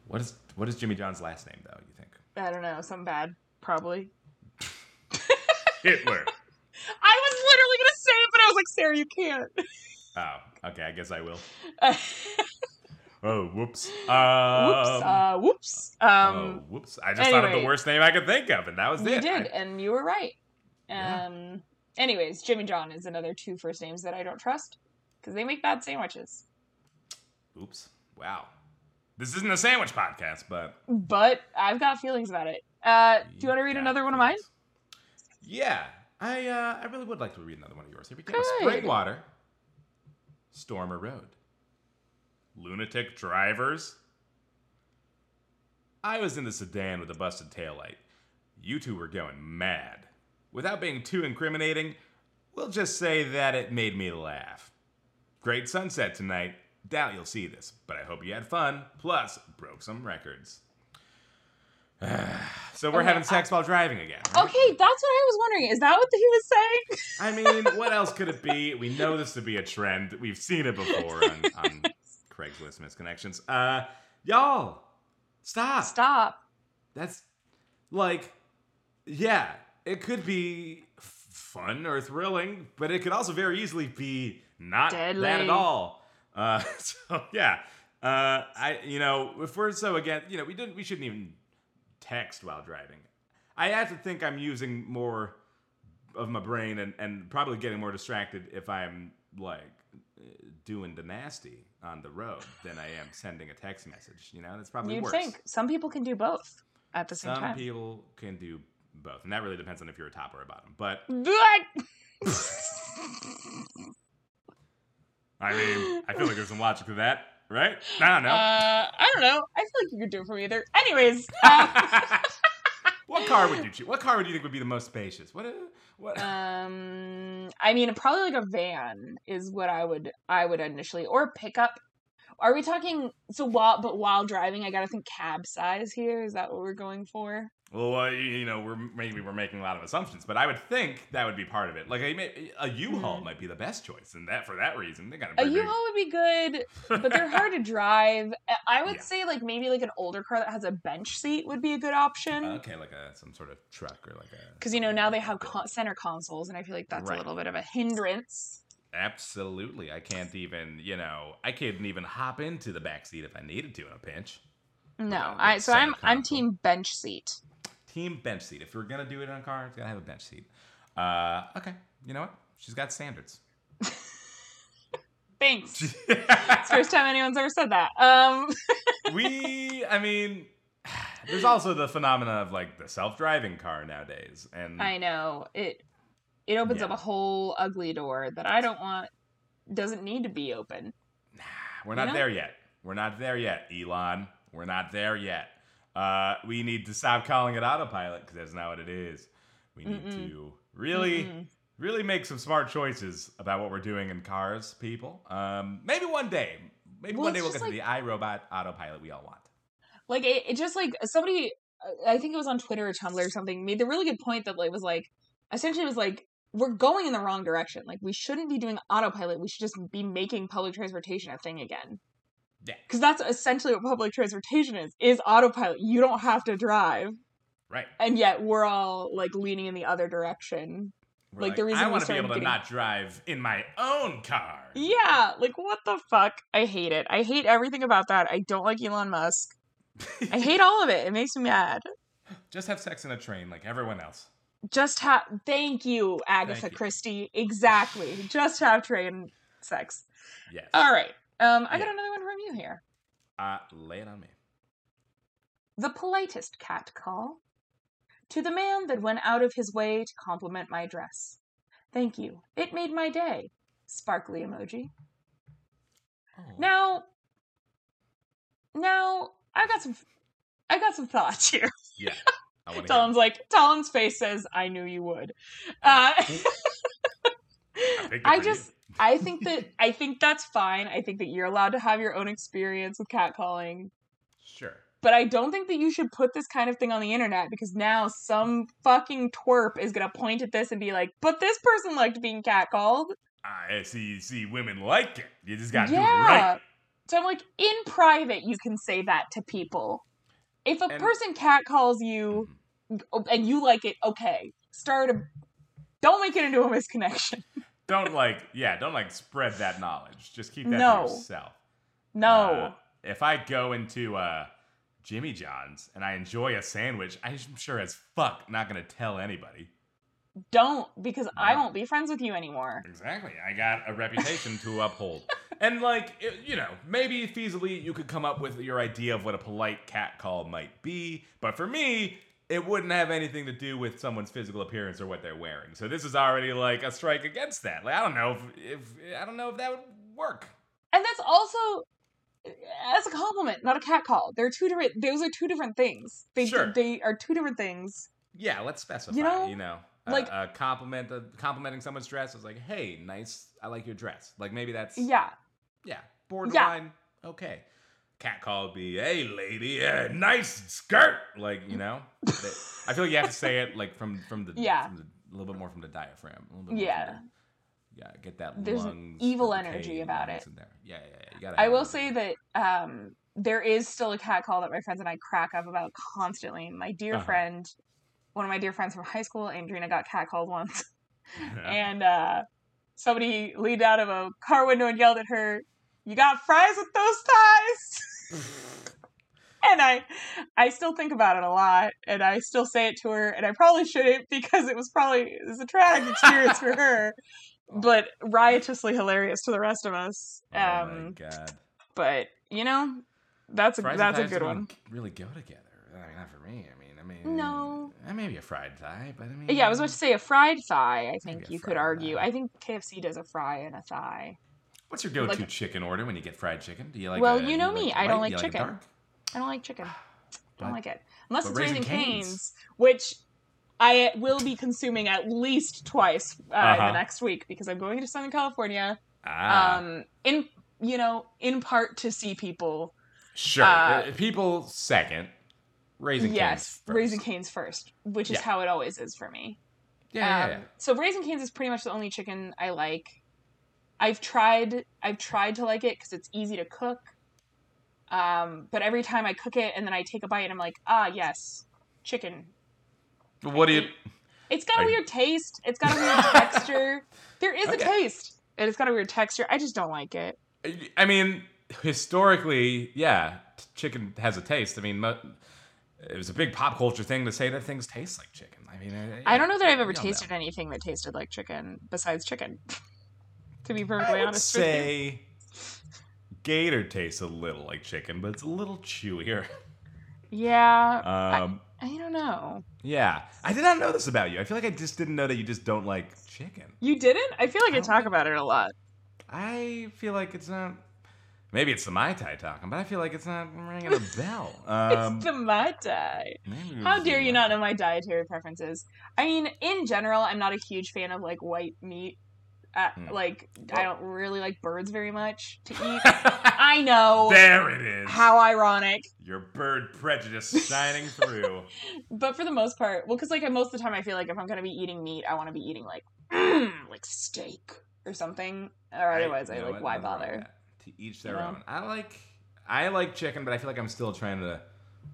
What is what is Jimmy John's last name though? You think I don't know. Something bad. Probably. Hitler? I was literally gonna say it, but I was like, Sarah, you can't. oh, okay. I guess I will. Oh, whoops. Um, Uh, whoops. oh, Um, whoops. I just thought of the worst name I could think of, and that was you it. You did, I- and you were right. Yeah. Um. Anyways, Jimmy John is another two first names that I don't trust because they make bad sandwiches. oops. Wow. This isn't a sandwich podcast, but But I've got feelings about it. Uh, do you want to read another one of mine? Yeah, I uh, I really would like to read another one of yours. Here we go. Good. Springwater, Stormer Road, lunatic drivers. I was in the sedan with a busted taillight. You two were going mad. Without being too incriminating, we'll just say that it made me laugh. Great sunset tonight. Doubt you'll see this, but I hope you had fun. Plus, broke some records. so we're Okay, having I- sex while driving again. right? Okay, that's what I was wondering. Is that what he was saying? I mean, what else could it be? We know this to be a trend. We've seen it before on, on Craigslist misconnections. Uh, y'all, stop. Stop. That's like, yeah, it could be fun or thrilling, but it could also very easily be not that at all. Uh, so yeah, uh, I you know if we're so again, you know we didn't we shouldn't even text while driving. I have to think I'm using more of my brain and, and probably getting more distracted if I'm like doing the nasty on the road than I am sending a text message. You know, that's probably You'd worse. think some people can do both at the same Some time. Some people can do both, and that really depends on if you're a top or a bottom. But I mean, I feel like there's some logic to that, right? I don't know. Uh, I don't know. I feel like you could do it from either. Anyways, uh, what car would you choose? What car would you think would be the most spacious? What? What? um, I mean, probably like a van is what I would I would initially or pickup. Are we talking so while but while driving? I gotta think cab size here. Is that what we're going for? Well, uh, you, know, we're maybe we're making a lot of assumptions, but I would think that would be part of it. Like a, a U-Haul Mhm. might be the best choice, and that for that reason they got to be. A U-Haul would be good, but they're hard to drive. I would Yeah. say like maybe like an older car that has a bench seat would be a good option. okay, like a some sort of truck or like a. Because you know now they have con- center consoles, and I feel like that's Right. a little bit of a hindrance. Absolutely, I can't even. You know, I couldn't even hop into the back seat if I needed to in a pinch. No, I so I'm center I'm team bench seat. Team bench seat. If we're gonna do it in a car, it's gotta have a bench seat. Uh, okay, you know what? She's got standards. Thanks. It's the first time anyone's ever said that. Um, we, I mean, there's also the phenomena of like the self-driving car nowadays, and I know it. It opens up a whole ugly door that I don't want. Doesn't need to be open. Nah, we're not know? there yet. We're not there yet, Elon. We're not there yet. Uh, we need to stop calling it autopilot because that's not what it is. We need Mm-mm. to really, Mm-mm. really make some smart choices about what we're doing in cars, people. Um, maybe one day, maybe Well, one day we'll get just to the iRobot autopilot we all want. like it, it just like somebody i think it was on twitter or tumblr or something made the really good point that like was like essentially it was like we're going in the wrong direction like we shouldn't be doing autopilot we should just be making public transportation a thing again Yeah. because that's essentially what public transportation is is autopilot. You don't have to drive. Right. and yet we're all like leaning in the other direction. We're Like, the reason I want to be able to getting- not drive in my own car. yeah like what the fuck? I hate it. I hate everything about that. I don't like elon musk. I hate all of it. It makes me mad. Just have sex in a train like everyone else. just have thank you agatha Thank you. christie. Exactly. Just have train sex. Yes. all right um i got another one from you here. Uh, lay it on me. the politest cat call. To the man that went out of his way to compliment my dress. Thank you. It made my day. Sparkly emoji. Oh. now now i got some i got some thoughts here. Yeah. I talon's like talon's face says i knew you would. Uh I just I think that I think that's fine. I think that you're allowed to have your own experience with catcalling. Sure. But I don't think that you should put this kind of thing on the internet because now some fucking twerp is gonna point at this and be like, "But this person liked being catcalled." I see. See, women like it. You just got to yeah. do it right. So I'm like, in private, you can say that to people. If a And- person catcalls you Mhm. and you like it, okay, start a. Don't make it into a misconnection. Don't like, yeah, don't like spread that knowledge. Just keep that No. to yourself. No. Uh, if I go into uh, Jimmy John's and I enjoy a sandwich, I'm sure as fuck not gonna tell anybody. don't because I won't be friends with you anymore. Exactly. I got a reputation to uphold. And like, it- you know, maybe feasibly you could come up with your idea of what a polite cat call might be, but for me, it wouldn't have anything to do with someone's physical appearance or what they're wearing. So this is already like a strike against that. Like I don't know if, if I don't know if that would work. And that's also as a compliment, not a cat call. They're two different. Those are two different things. They Sure. they are two different things. Yeah, let's specify. You know, You know, like- a, a compliment, a, complimenting someone's dress is like, "Hey, nice. I like your dress." Like maybe that's Yeah, yeah, borderline. Okay. Cat call would be, "Hey, lady, uh, nice skirt." Like you know, I feel like you have to say it like from from the Yeah. from the, a little bit more from the diaphragm. A little bit Yeah. The, yeah, get that. There's an lungs, evil energy about it. In there. Yeah, yeah, yeah. You gotta I will it. say that um, there is still a cat call that my friends and I crack up about constantly. My dear Uh-huh. friend, one of my dear friends from high school, Andrina, got cat called once, Yeah. and uh, somebody leaned out of a car window and yelled at her, "You got fries with those ties?" and I I still think about it a lot and I still say it to her and I probably shouldn't because it was probably it was a traumatic experience for her but riotously hilarious to the rest of us oh my um god. but you know that's a Fries that's a good one Really go together. I mean, not for me. I mean, I mean, No. uh, maybe a fried thigh, but I mean, yeah I was about to say a fried thigh I think you could argue thigh. I think KFC does a fry and a thigh What's your go-to like- chicken order when you get fried chicken? Do you like? It? Well, a- you know me, I don't like Do chicken. dark? I don't like chicken. I don't like it. Unless it's Raising Raising Cane's. Cane's, which I will be consuming at least twice uh, Uh-huh. the next week because I'm going to Southern California. Ah, Um, in you know, in part to see people. sure. uh, Uh, people second. Raising yes, Cane's first. Raising Cane's first, which is Yeah. how it always is for me. Yeah, yeah, Um, yeah. So Raising Cane's is pretty much the only chicken I like. I've tried. I've tried to like it because it's easy to cook. Um, but every time I cook it and then I take a bite, and I'm like, ah, yes, chicken. What do you? It's got a I- weird taste. It's got a weird texture. There is Okay. a taste, and it's got a weird texture. I just don't like it. I mean, historically, yeah, chicken has a taste. I mean, it was a big pop culture thing to say that things taste like chicken. I mean, uh, I don't know that I've ever tasted know. anything that tasted like chicken besides chicken. to be I perfectly would honest say gator tastes a little like chicken, but it's a little chewier. Yeah, Um, I don't know. yeah, I did not know this about you. I feel like I just didn't know that you just don't like chicken. You didn't? I feel like I I talk about it a lot. I feel like it's not. Maybe it's the Mai Tai talking, but I feel like it's not ringing a bell. Um, it's the Mai Tai. How dare you not know my dietary preferences? I mean, in general, I'm not a huge fan of like white meat. Uh, Hmm. Like, I don't really like birds very much to eat. I know. there it is. How ironic. Your bird prejudice shining through. But for the most part, well, because like most of the time, I feel like if I'm gonna be eating meat, I want to be eating like mm, like steak or something. Or otherwise, I, know like why Nothing wrong with bother? To each their You know? own. I like I like chicken, but I feel like I'm still trying to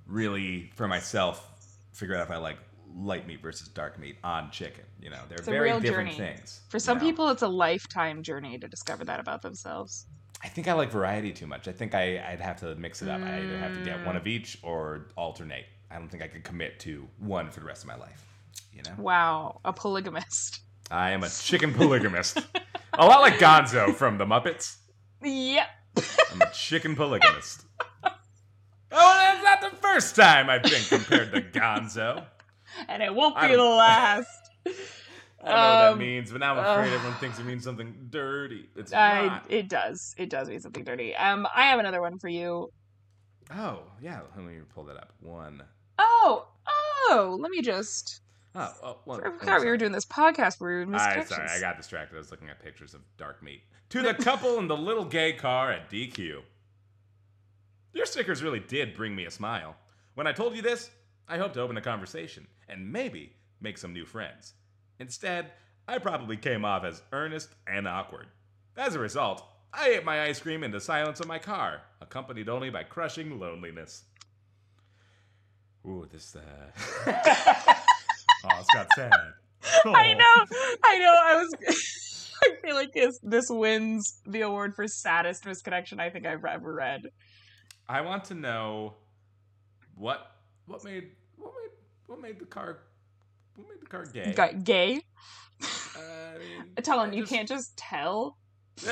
really for myself figure out if I like light meat versus dark meat on chicken. You know, they're It's very different journey. things. For you some know? people, it's a lifetime journey to discover that about themselves. I think I like variety too much. I think I, I'd have to mix it up. I either have to get Mm. one of each or alternate. I don't think I could commit to one for the rest of my life. You know, Wow, a polygamist. I am a chicken polygamist, a lot like Gonzo from the Muppets. Yep. I'm a chicken polygamist. Oh, that's not the first time I've been compared to Gonzo. And it won't be the last. I don't know what Um, that means, but now I'm afraid ugh. everyone thinks it means something dirty. It's I, not. it does. It does mean something dirty. Um, I have another one for you. Oh, yeah. Let me pull that up. One. Oh, oh, let me just. Oh, oh one. I forgot we were doing this podcast where we were I sorry, I got distracted. I was looking at pictures of dark meat. To the couple in the little gay car at DQ. Your stickers really did bring me a smile. When I told you this, I hoped to open a conversation and maybe make some new friends. Instead, I probably came off as earnest and awkward. As a result, I ate my ice cream in the silence of my car, accompanied only by crushing loneliness. Ooh, this uh Oh, it's got sad. I Oh. know, I know. I was. I feel like this this wins the award for saddest misconnection I think I've ever read. I want to know what what made what made what made the car what made the car gay. Got gay. Uh, I mean, Tell him you just- can't just tell.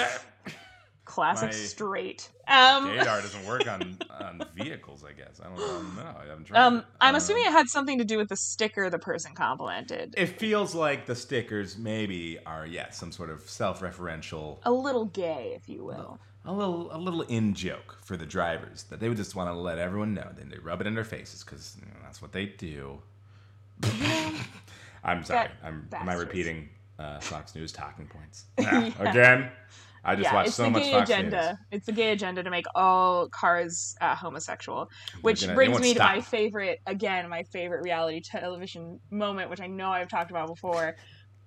Classic My straight. Um, Gaydar doesn't work on on vehicles. I guess. I don't, I don't know. I haven't tried. Um, I'm assuming it had something to do with the sticker the person complimented. it feels like the stickers maybe are yeah some sort of self-referential, A little gay, if you will. A little a little in joke for the drivers that they would just want to let everyone know. Then they rub it in their faces because you know, that's what they do. I'm sorry. That I'm am I repeating uh, Fox News talking points Yeah. again? I just yeah, watched so much Fox agenda. News. It's the gay agenda to make all cars uh, homosexual, which gonna- brings me to my favorite, again, my favorite reality television moment, which I know I've talked about before,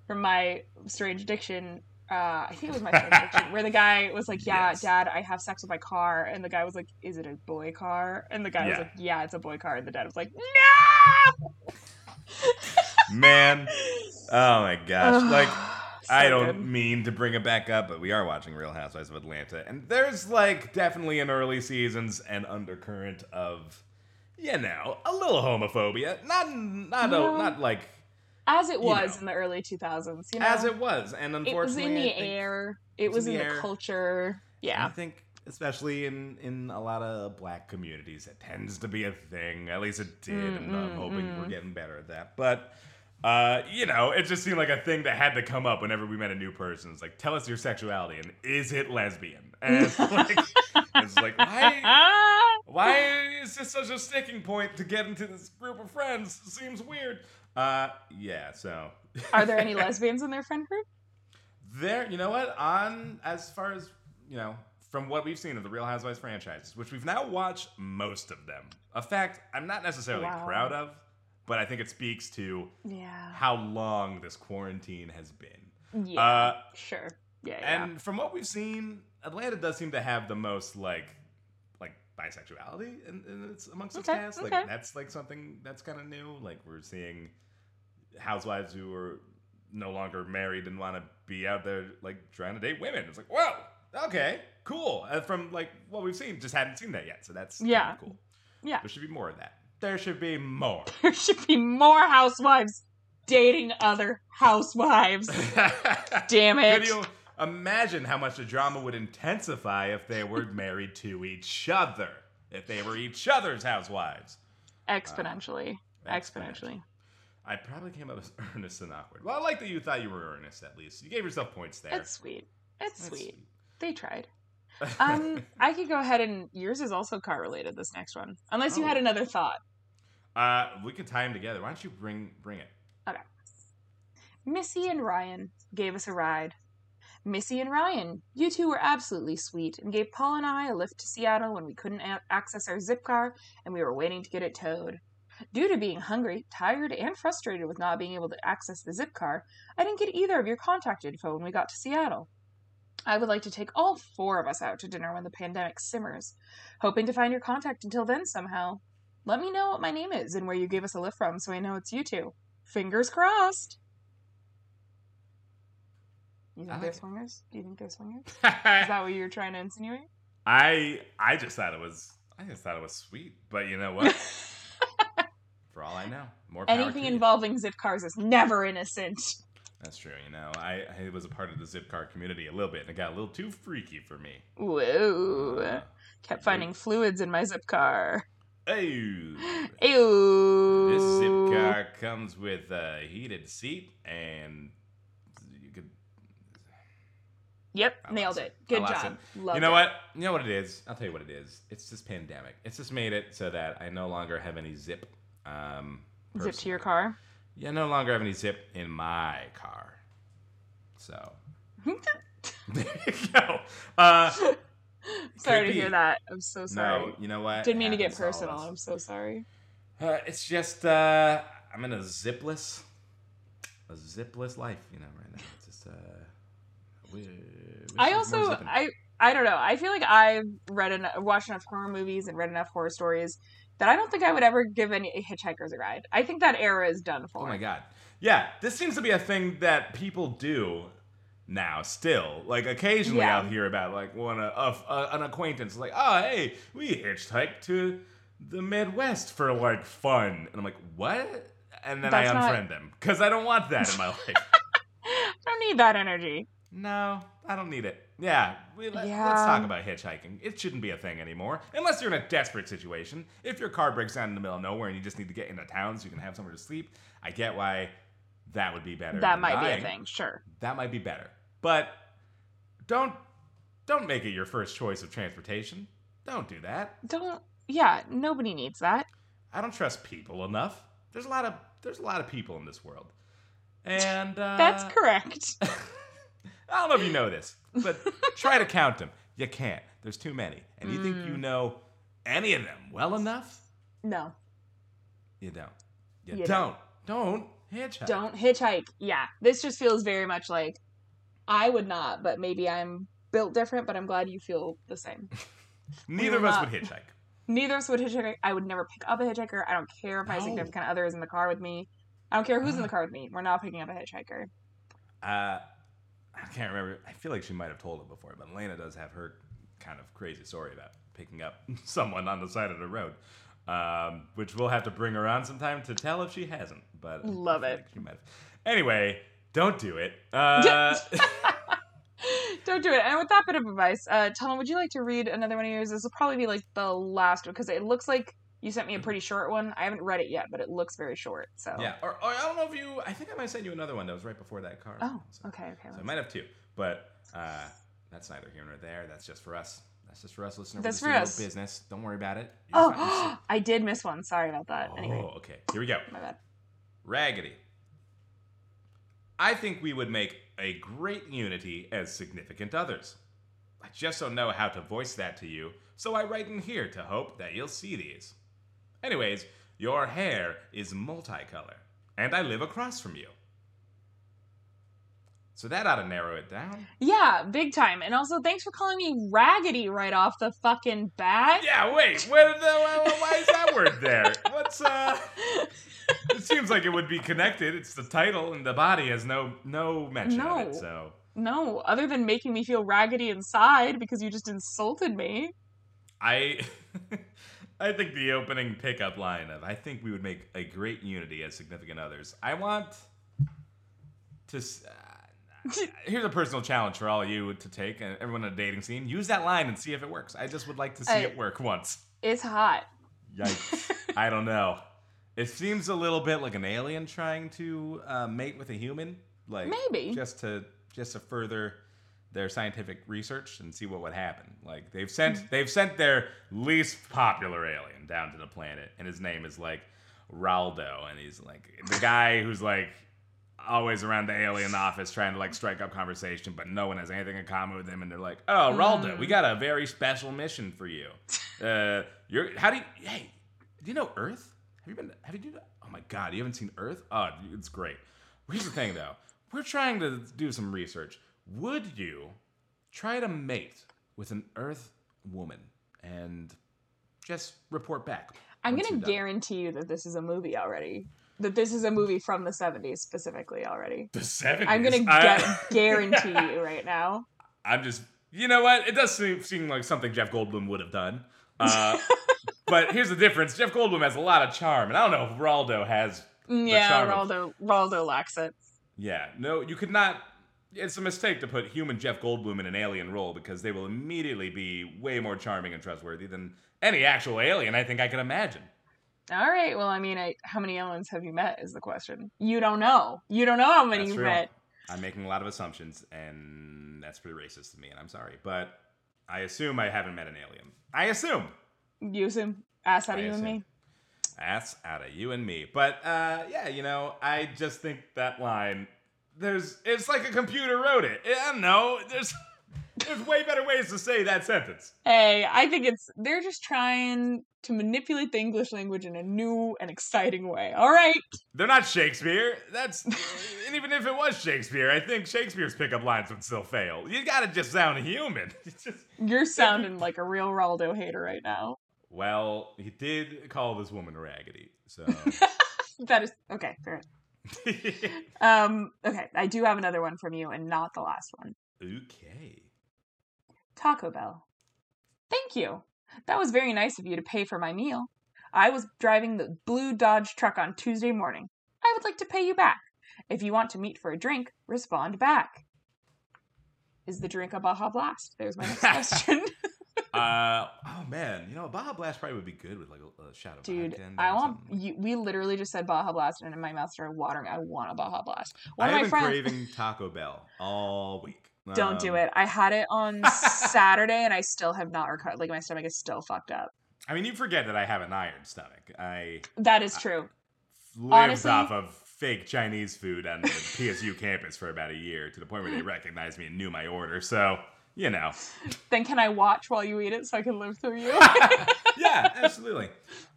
from my strange addiction. Uh, I think it was my addiction, where the guy was like, "Yeah, Yes. Dad, I have sex with my car," and the guy was like, "Is it a boy car?" And the guy was like, "Yeah, it's a boy car," and the dad was like, "No!" Man, oh my gosh! like So I don't good. mean to bring it back up, but we are watching Real Housewives of Atlanta, and there's like definitely in early seasons an undercurrent of you know, a little homophobia. Not not No. a, not like As it You was know. in the early 2000s, you know. as it was, and unfortunately, it was in the air. It was in in the the culture. and Yeah. I think especially in in a lot of black communities, it tends to be a thing. At least it did, and I'm Mm, hoping mm, we're mm. getting better at that. But uh, you know, it just seemed like a thing that had to come up whenever we met a new person. It's like, tell us your sexuality, and is it lesbian? And it's like, it's like why? Why is this such a sticking point to get into this group of friends? It seems weird. Uh, yeah. So, Are there any lesbians in their friend group? there? You know what? On as far as you know, from what we've seen of the Real Housewives franchises, which we've now watched most of them. A fact I'm not necessarily Wow. proud of, but I think it speaks to Yeah. how long this quarantine has been. Yeah. Uh, sure. Yeah. yeah. and from what we've seen, Atlanta does seem to have the most like like bisexuality in its amongst its Okay, cast. Like that's like something that's kind of new. Like we're seeing housewives who are no longer married and want to be out there like trying to date women. It's like, whoa, okay, cool. And from like what we've seen, just hadn't seen that yet. So that's Yeah. cool. Yeah. there should be more of that. There should be more. there should be more housewives dating other housewives. Damn Could it. you imagine how much the drama would intensify if they were married to each other? If they were each other's housewives? Exponentially. Uh, Exponentially. I probably came up as earnest and awkward. Well, I like that you thought you were earnest at least. You gave yourself points there. That's sweet. It's That's sweet. They tried. Um, I could go ahead and yours is also car related. This next one, unless you Oh. had another thought. uh, we could tie them together. Why don't you bring bring it? Okay. Missy and Ryan gave us a ride. Missy and Ryan, you two were absolutely sweet and gave Paul and I a lift to Seattle when we couldn't a- access our Zipcar and we were waiting to get it towed. Due to being hungry, tired, and frustrated with not being able to access the Zipcar, I didn't get either of your contact info when we got to Seattle. I would like to take all four of us out to dinner when the pandemic simmers, hoping to find your contact until then somehow. Let me know what my name is and where you gave us a lift from so I know it's you two. Fingers crossed. You think I they're it. swingers? Do you think they're swingers? Is that what you're trying to insinuate? I I just thought it was I just thought it was sweet, but you know what? For all I know, more Anything involving Zipcars is never innocent. That's true. You know, I, I was a part of the Zipcar community a little bit, and it got a little too freaky for me. Whoa. Uh, Kept finding fluids in my Zipcar. oh, Ew. this Zipcar comes with a heated seat, and you could. Yep, I nailed it. it. Good job. it. You know it. what? You know what it is? I'll tell you what it is. It's this pandemic. It's just made it so that I no longer have any zip. Um, Zip to your car. Yeah, I no longer have any zip in my car. So there you go. Uh, sorry to hear that. I'm so sorry. no, you know what? Didn't mean to get Happens all of personal. I'm so sorry. Uh, it's just uh, I'm in a zipless, a zipless life, you know, right now. It's just uh, we, I there was more also. I I don't know. I feel like I've read enough, watched enough horror movies and read enough horror stories that I don't think I would ever give any hitchhikers a ride. I think that era is done for. Oh my god. Yeah, this seems to be a thing that people do now still. Like occasionally Yeah. I'll hear about like one uh, of uh, an acquaintance like, "Oh, hey, we hitchhiked to the Midwest for like fun." And I'm like, "What?" And then That's I not- unfriend them cuz I don't want that in my life. I don't need that energy. No, I don't need it. Yeah, we, let, Yeah. us talk about hitchhiking. It shouldn't be a thing anymore, unless you're in a desperate situation. If your car breaks down in the middle of nowhere and you just need to get into town so you can have somewhere to sleep, I get why that would be better. That might be a thing. Sure. That might be better, but don't don't make it your first choice of transportation. Don't do that. Don't. Yeah. Nobody needs that. I don't trust people enough. There's a lot of there's a lot of people in this world, and uh, That's correct. I don't know if you know this, but try to count them. You can't. There's too many. And you think you Mm. know any of them well enough? No. You don't. You, You don't. Don't hitchhike. Don't hitchhike. Yeah. This just feels very much like I would not, but maybe I'm built different. But I'm glad you feel the same. Neither of us not- would hitchhike. Neither of us would hitchhike. I would never pick up a hitchhiker. I don't care if my No. significant other is in the car with me. I don't care who's in the car with me. We're not picking up a hitchhiker. Uh, I can't remember. I feel like she might have told it before, but Elena does have her kind of crazy story about picking up someone on the side of the road. um, which we'll have to bring her on sometime to tell if she hasn't. But Love it. like She might have. Anyway, don't do it. Uh, Don't do it. And with that bit of advice, uh, Tom, would you like to read another one of yours? This will probably be like the last one because it looks like you sent me a pretty short one. I haven't read it yet, but it looks very short. So yeah, or, or I don't know if you. I think I might send you another one that was right before that card. Oh, So- okay, okay. So I might have two, but uh, that's neither here nor there. That's just for us. That's just for us listening. That's for the us. business. Don't worry about it. You're Oh. I did miss one. Sorry about that. Oh, Anyway, okay. Here we go. my bad. Raggedy. I think we would make a great unity as significant others. I just don't know how to voice that to you, so I write in here to hope that you'll see these. Anyways, your hair is multicolor, and I live across from you. So that ought to narrow it down. Yeah, big time. And also, thanks for calling me raggedy right off the fucking bat. Yeah, wait. Where the, why why is that word there? What's uh? It seems like it would be connected. It's the title, and the body has no no mention of it. So No, other than making me feel raggedy inside because you just insulted me. I, I think the opening pickup line of "I think we would make a great unity as significant others." I want to. Uh, here's a personal challenge for all of you to take, and everyone in a dating scene. Use that line and see if it works. I just would like to see I- it work once. It's hot. Yikes. I don't know. It seems a little bit like an alien trying to uh, mate with a human, like Maybe. just to just to further their scientific research and see what would happen. Like they've sent Hmm. they've sent their least popular alien down to the planet, and his name is like Raldo, and he's like the guy who's like always around the alien office trying to like strike up conversation, but no one has anything in common with him, and they're like, "Oh, Raldo, we got a very special mission for you. Uh, you're how do you? Hey, do you know Earth? Have you been? Have you do? Oh my God, you haven't seen Earth? Oh, it's great. Here's the thing, though. We're trying to do some research. Would you try to mate with an Earth woman and just report back? I'm going to guarantee you that this is a movie already. That this is a movie from the 70s specifically already. the 70s. I'm going to guarantee you right now. I'm just, you know what? It does seem, seem like something Jeff Goldblum would have done. Uh, but here's the difference: Jeff Goldblum has a lot of charm, and I don't know if Raldo has. Yeah, Raldo, Raldo lacks it. Yeah, no, you could not. It's a mistake to put human Jeff Goldblum in an alien role because they will immediately be way more charming and trustworthy than any actual alien I think I can imagine. All right. Well, I mean, I, how many aliens have you met is the question. You don't know. You don't know how many That's you've real. met. I'm making a lot of assumptions, and that's pretty racist to me, and I'm sorry, but I assume I haven't met an alien. I assume. You assume ass out I of you and assume. me. Ass out of you and me. But uh, yeah, you know, I just think that line. There's, it's like a computer wrote it. Eh, I don't know. There's, there's way better ways to say that sentence. Hey, I think it's they're just trying to manipulate the English language in a new and exciting way. All right. They're not Shakespeare. That's, and even if it was Shakespeare, I think Shakespeare's pickup lines would still fail. You gotta just sound human. Just, You're sounding like a real Raldo hater right now. well, he did call this woman raggedy, so. That is okay, fair. Um, okay, I do have another one from you and not the last one. okay. Taco Bell. Thank you. That was very nice of you to pay for my meal. I was driving the blue Dodge truck on Tuesday morning. I would like to pay you back. If you want to meet for a drink, respond back. Is the drink a Baja Blast? There's my next question. Uh oh man, you know Baja Blast probably would be good with like a, a shot of Dude, I want you, we literally just said Baja Blast and my mouth started watering. I want a Baja Blast. One of been my friends craving Taco Bell all week. Don't do Um, it. I had it on Saturday and I still have not recovered. Like my stomach is still fucked up. I mean, you forget that I have an iron stomach. I That is true. Lives Honestly- off of fake Chinese food on the PSU campus for about a year to the point where they recognized me and knew my order. So, you know. Then can I watch while you eat it so I can live through you? yeah, absolutely.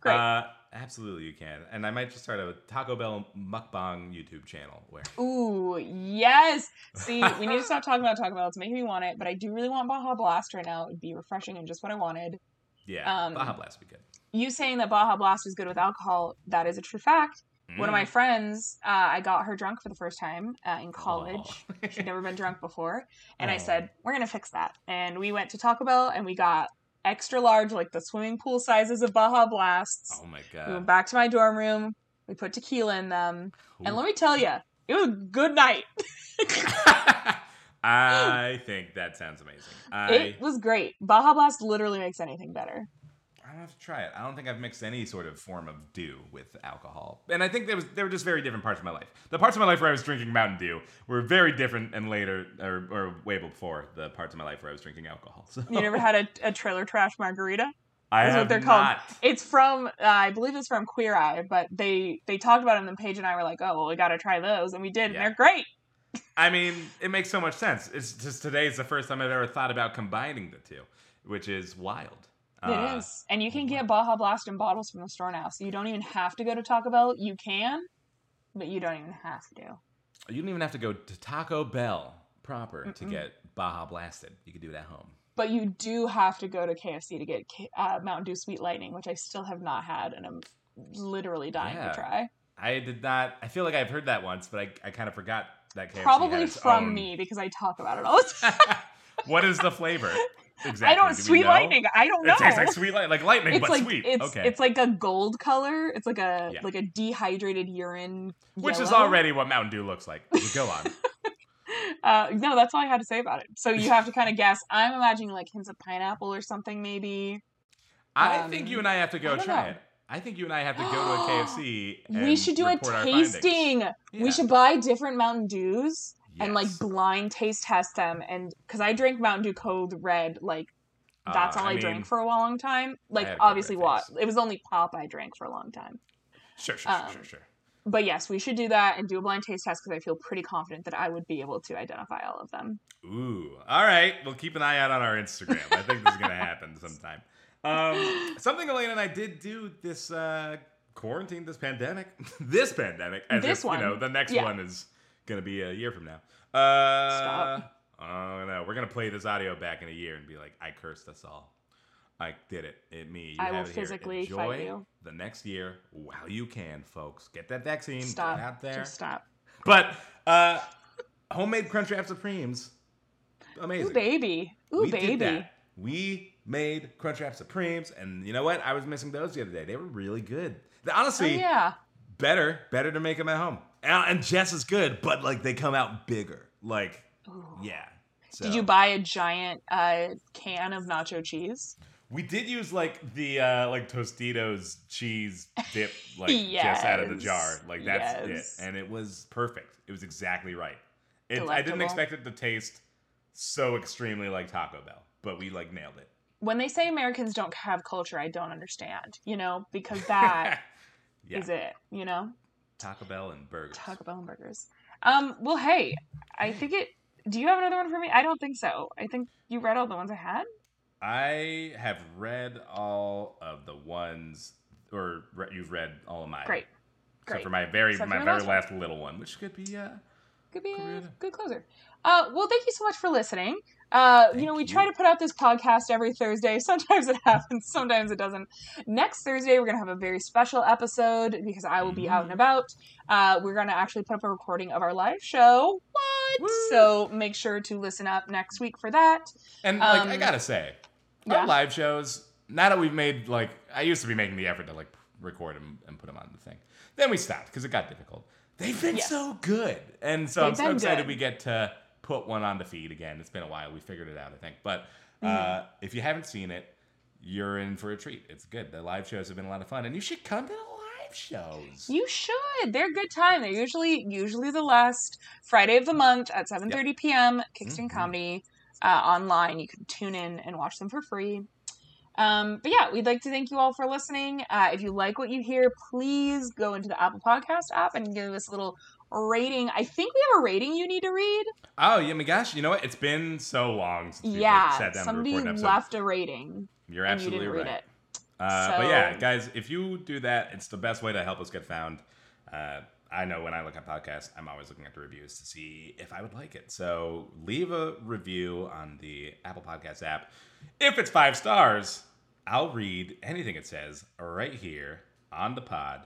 Great. Uh, absolutely, you can. And I might just start a Taco Bell mukbang YouTube channel where. Ooh, yes. See, we need to stop talking about Taco Bell. It's making me want it, but I do really want Baja Blast right now. It would be refreshing and just what I wanted. Yeah, Um, Baja Blast would be good. You saying that Baja Blast is good with alcohol, that is a true fact. One of my Mm. friends, uh, I got her drunk for the first time uh, in college. Aw. She'd never been drunk before. And I said, we're going to fix that. And we went to Taco Bell and we got extra large, like the swimming pool sizes of Baja Blasts. Oh my God. We went back to my dorm room. We put tequila in them, and let me tell you, it was a good night. I think that sounds amazing. I It was great. Baja Blast literally makes anything better. I have to try it. I don't think I've mixed any sort of form of dew with alcohol, and I think there was there were just very different parts of my life. The parts of my life where I was drinking Mountain Dew were very different, and later or, or way before the parts of my life where I was drinking alcohol. So You never had a, a trailer trash margarita? I have what they're called. not. It's from uh, I believe it's from Queer Eye, but they they talked about it, and then Paige and I were like, oh well, we got to try those, and we did, and they're great. I mean, it makes so much sense. It's just today's the first time I've ever thought about combining the two, which is wild. It Uh, is, and you can get Baja Blast in bottles from the store now, so you don't even have to go to Taco Bell. You can, but you don't even have to. You don't even have to go to Taco Bell proper to Mm-mm. get Baja blasted. You can do it at home. But you do have to go to KFC to get K- uh, Mountain Dew Sweet Lightning, which I still have not had, and I'm literally dying Yeah. to try. I did not. I feel like I've heard that once, but I, I kind of forgot that KFC Probably from own- me because I talk about it all the time. what is the flavor? Exactly. I don't Do Sweet? Lightning. I don't know. It tastes like sweet light, like lightning, it's but like sweet. it's okay. it's like a gold color. It's like a Yeah. like a dehydrated urine. Which is already what Mountain Dew looks like. Go on. Uh, no, that's all I had to say about it. So you have to kind of guess. I'm imagining like hints of pineapple or something, maybe. I Um, think you and I have to go try know. it. I think you and I have to go to a KFC. we should do a report our findings. tasting. Yeah. We should buy different Mountain Dews and like blind taste test them. And because I drink Mountain Dew Code Red, like that's Uh, all I, mean, drank for a long time. Like had a Code obviously, what it was only pop I drank for a long time. Sure, sure, sure, um, sure, sure. But yes, we should do that and do a blind taste test because I feel pretty confident that I would be able to identify all of them. Ooh. All right. We'll keep an eye out on our Instagram. I think this is gonna happen sometime. Um, something Elena and I did do this uh, quarantine, this pandemic, this pandemic, as This if one. you know the next Yeah. one is gonna be a year from now. Uh, Stop. Oh no, we're gonna play this audio back in a year and be like, I cursed us all. I did it. It me. You I will have it here. physically Enjoy fight you. the next year while you can, folks. Get that vaccine. Stop. Out there. Just stop. But uh, homemade Crunchwrap Supremes, amazing. Ooh, baby. Ooh, we baby. We made Crunchwrap Supremes, and you know what? I was missing those the other day. They were really good. They- Oh, honestly, yeah. better, better to make them at home. And, and just as good, but like they come out bigger. Like, Ooh. yeah. So, Did you buy a giant uh, can of nacho cheese? We did use like the uh like Tostitos cheese dip, like just out of the jar. Like that's Yes. it, and it was perfect. It was exactly right. It, I didn't expect it to taste so extremely like Taco Bell, but we like nailed it. When they say Americans don't have culture, I don't understand. You know, because that is yeah, it. You know, Taco Bell and burgers. Taco Bell and burgers. Um. Well, hey, I think it. Do you have another one for me? I don't think so. I think you read all the ones I had. I have read all of the ones, or re- you've read all of mine. Great. Except for my very Except my very last one. last little one, which could be uh Could be a good closer. Uh, well, thank you so much for listening. Uh, you know, we try to put out this podcast every Thursday. Sometimes it happens, sometimes it doesn't. Next Thursday, we're going to have a very special episode because I will be out and Mm. about. Uh, we're going to actually put up a recording of our live show. What? Woo. So make sure to listen up next week for that. And like I Um, gotta say, yeah. our live shows. Now that we've made like, I used to be making the effort to like record them and put them on the thing. Then we stopped because it got difficult. They've been Yes. so good, and so I'm so excited good. we get to put one on the feed again. It's been a while. We figured it out, I think. But uh, Mm-hmm. if you haven't seen it, you're in for a treat. It's good. The live shows have been a lot of fun, and you should come to the live shows. You should. They're a good time. They're usually usually the last Friday of the month at 7:30 p.m. Kingston Mhm. Comedy uh, online. You can tune in and watch them for free. Um, but yeah, we'd like to thank you all for listening. Uh, if you like what you hear, please go into the Apple Podcast app and give us a little rating. I think we have a rating you need to read. Oh, yeah, my gosh! You know what? It's been so long since yeah, sat down to somebody record an episode. left a rating You're you absolutely didn't right. read it. Uh, But yeah, guys, if you do that, it's the best way to help us get found. Uh, I know when I look at podcasts, I'm always looking at the reviews to see if I would like it. So leave a review on the Apple Podcast app. If it's five stars, I'll read anything it says right here on the pod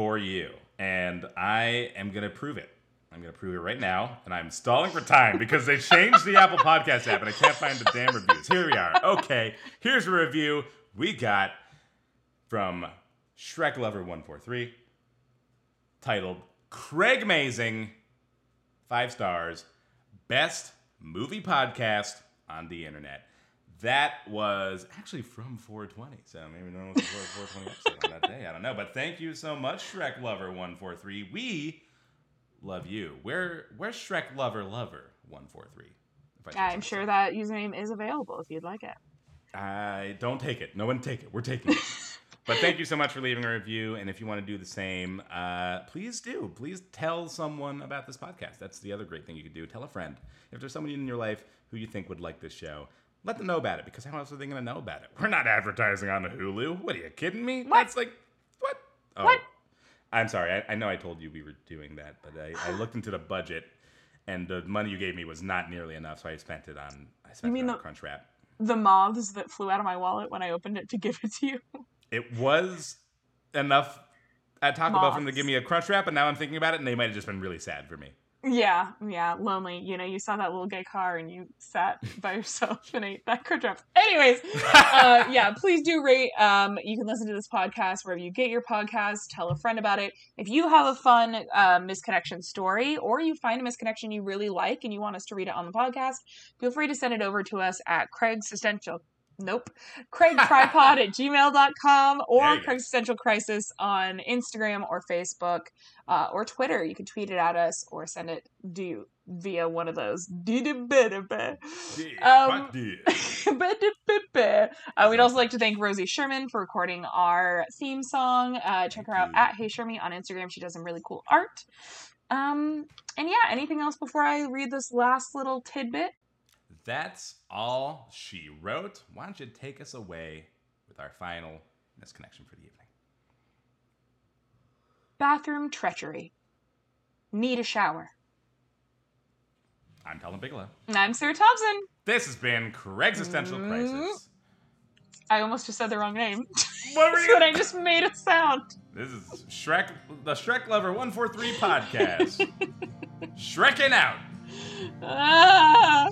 for you. And I am going to prove it I'm gonna prove it right now, and I'm stalling for time because they changed the Apple Podcast app and I can't find the damn reviews. Here we are. Okay, here's a review we got from Shrek Lover 143 titled Craig Mazing, five stars, best movie podcast on the internet. That was actually from 420, so maybe no one was a 420 episode on that day. I don't know, but thank you so much, Shrek Lover 143. We love you. Where where's Shrek Lover Lover 143? I I'm sure that username is available if you'd like it. I don't take it. No one take it. We're taking it. but thank you so much for leaving a review. And if you want to do the same, uh, please do. Please tell someone about this podcast. That's the other great thing you could do. Tell a friend. If there's somebody in your life who you think would like this show, let them know about it because how else are they going to know about it? We're not advertising on Hulu. What are you kidding me? What? That's like, what? Oh, What? I'm sorry. I, I know I told you we were doing that, but I, I looked into the budget and the money you gave me was not nearly enough, so I spent it on I spent mean it on the- Crunchwrap. The moths that flew out of my wallet when I opened it to give it to you. It was enough at Taco Bell for them to give me a crunch wrap, and now I'm thinking about it, and they might have just been really sad for me. Yeah, yeah, lonely. You know, you saw that little gay car and you sat by yourself and ate that crunch wrap. Anyways, uh, yeah, please do rate. Um, you can listen to this podcast wherever you get your podcast. Tell a friend about it. If you have a fun uh, misconnection story or you find a misconnection you really like and you want us to read it on the podcast, feel free to send it over to us at Craig's Existential. Nope. Craig Tripod at gmail.com or. Craig's Existential Crisis on Instagram or Facebook uh, or Twitter. You can tweet it at us or send it do via one of those. Um, uh, we'd also like to thank Rosie Sherman for recording our theme song. Uh, check her out at Hey Shermy on Instagram. She does some really cool art. Um, and yeah, anything else before I read this last little tidbit? That's all she wrote. Why don't you take us away with our final misconnection for the evening? Bathroom treachery. Need a shower. I'm Talon Bigelow. And I'm Sarah Thompson. This has been Craig's Existential Mm. Crisis. I almost just said the wrong name. What were you? but I just made a sound. This is Shrek, the Shrek Lover 143 podcast. Shreking out. Ah!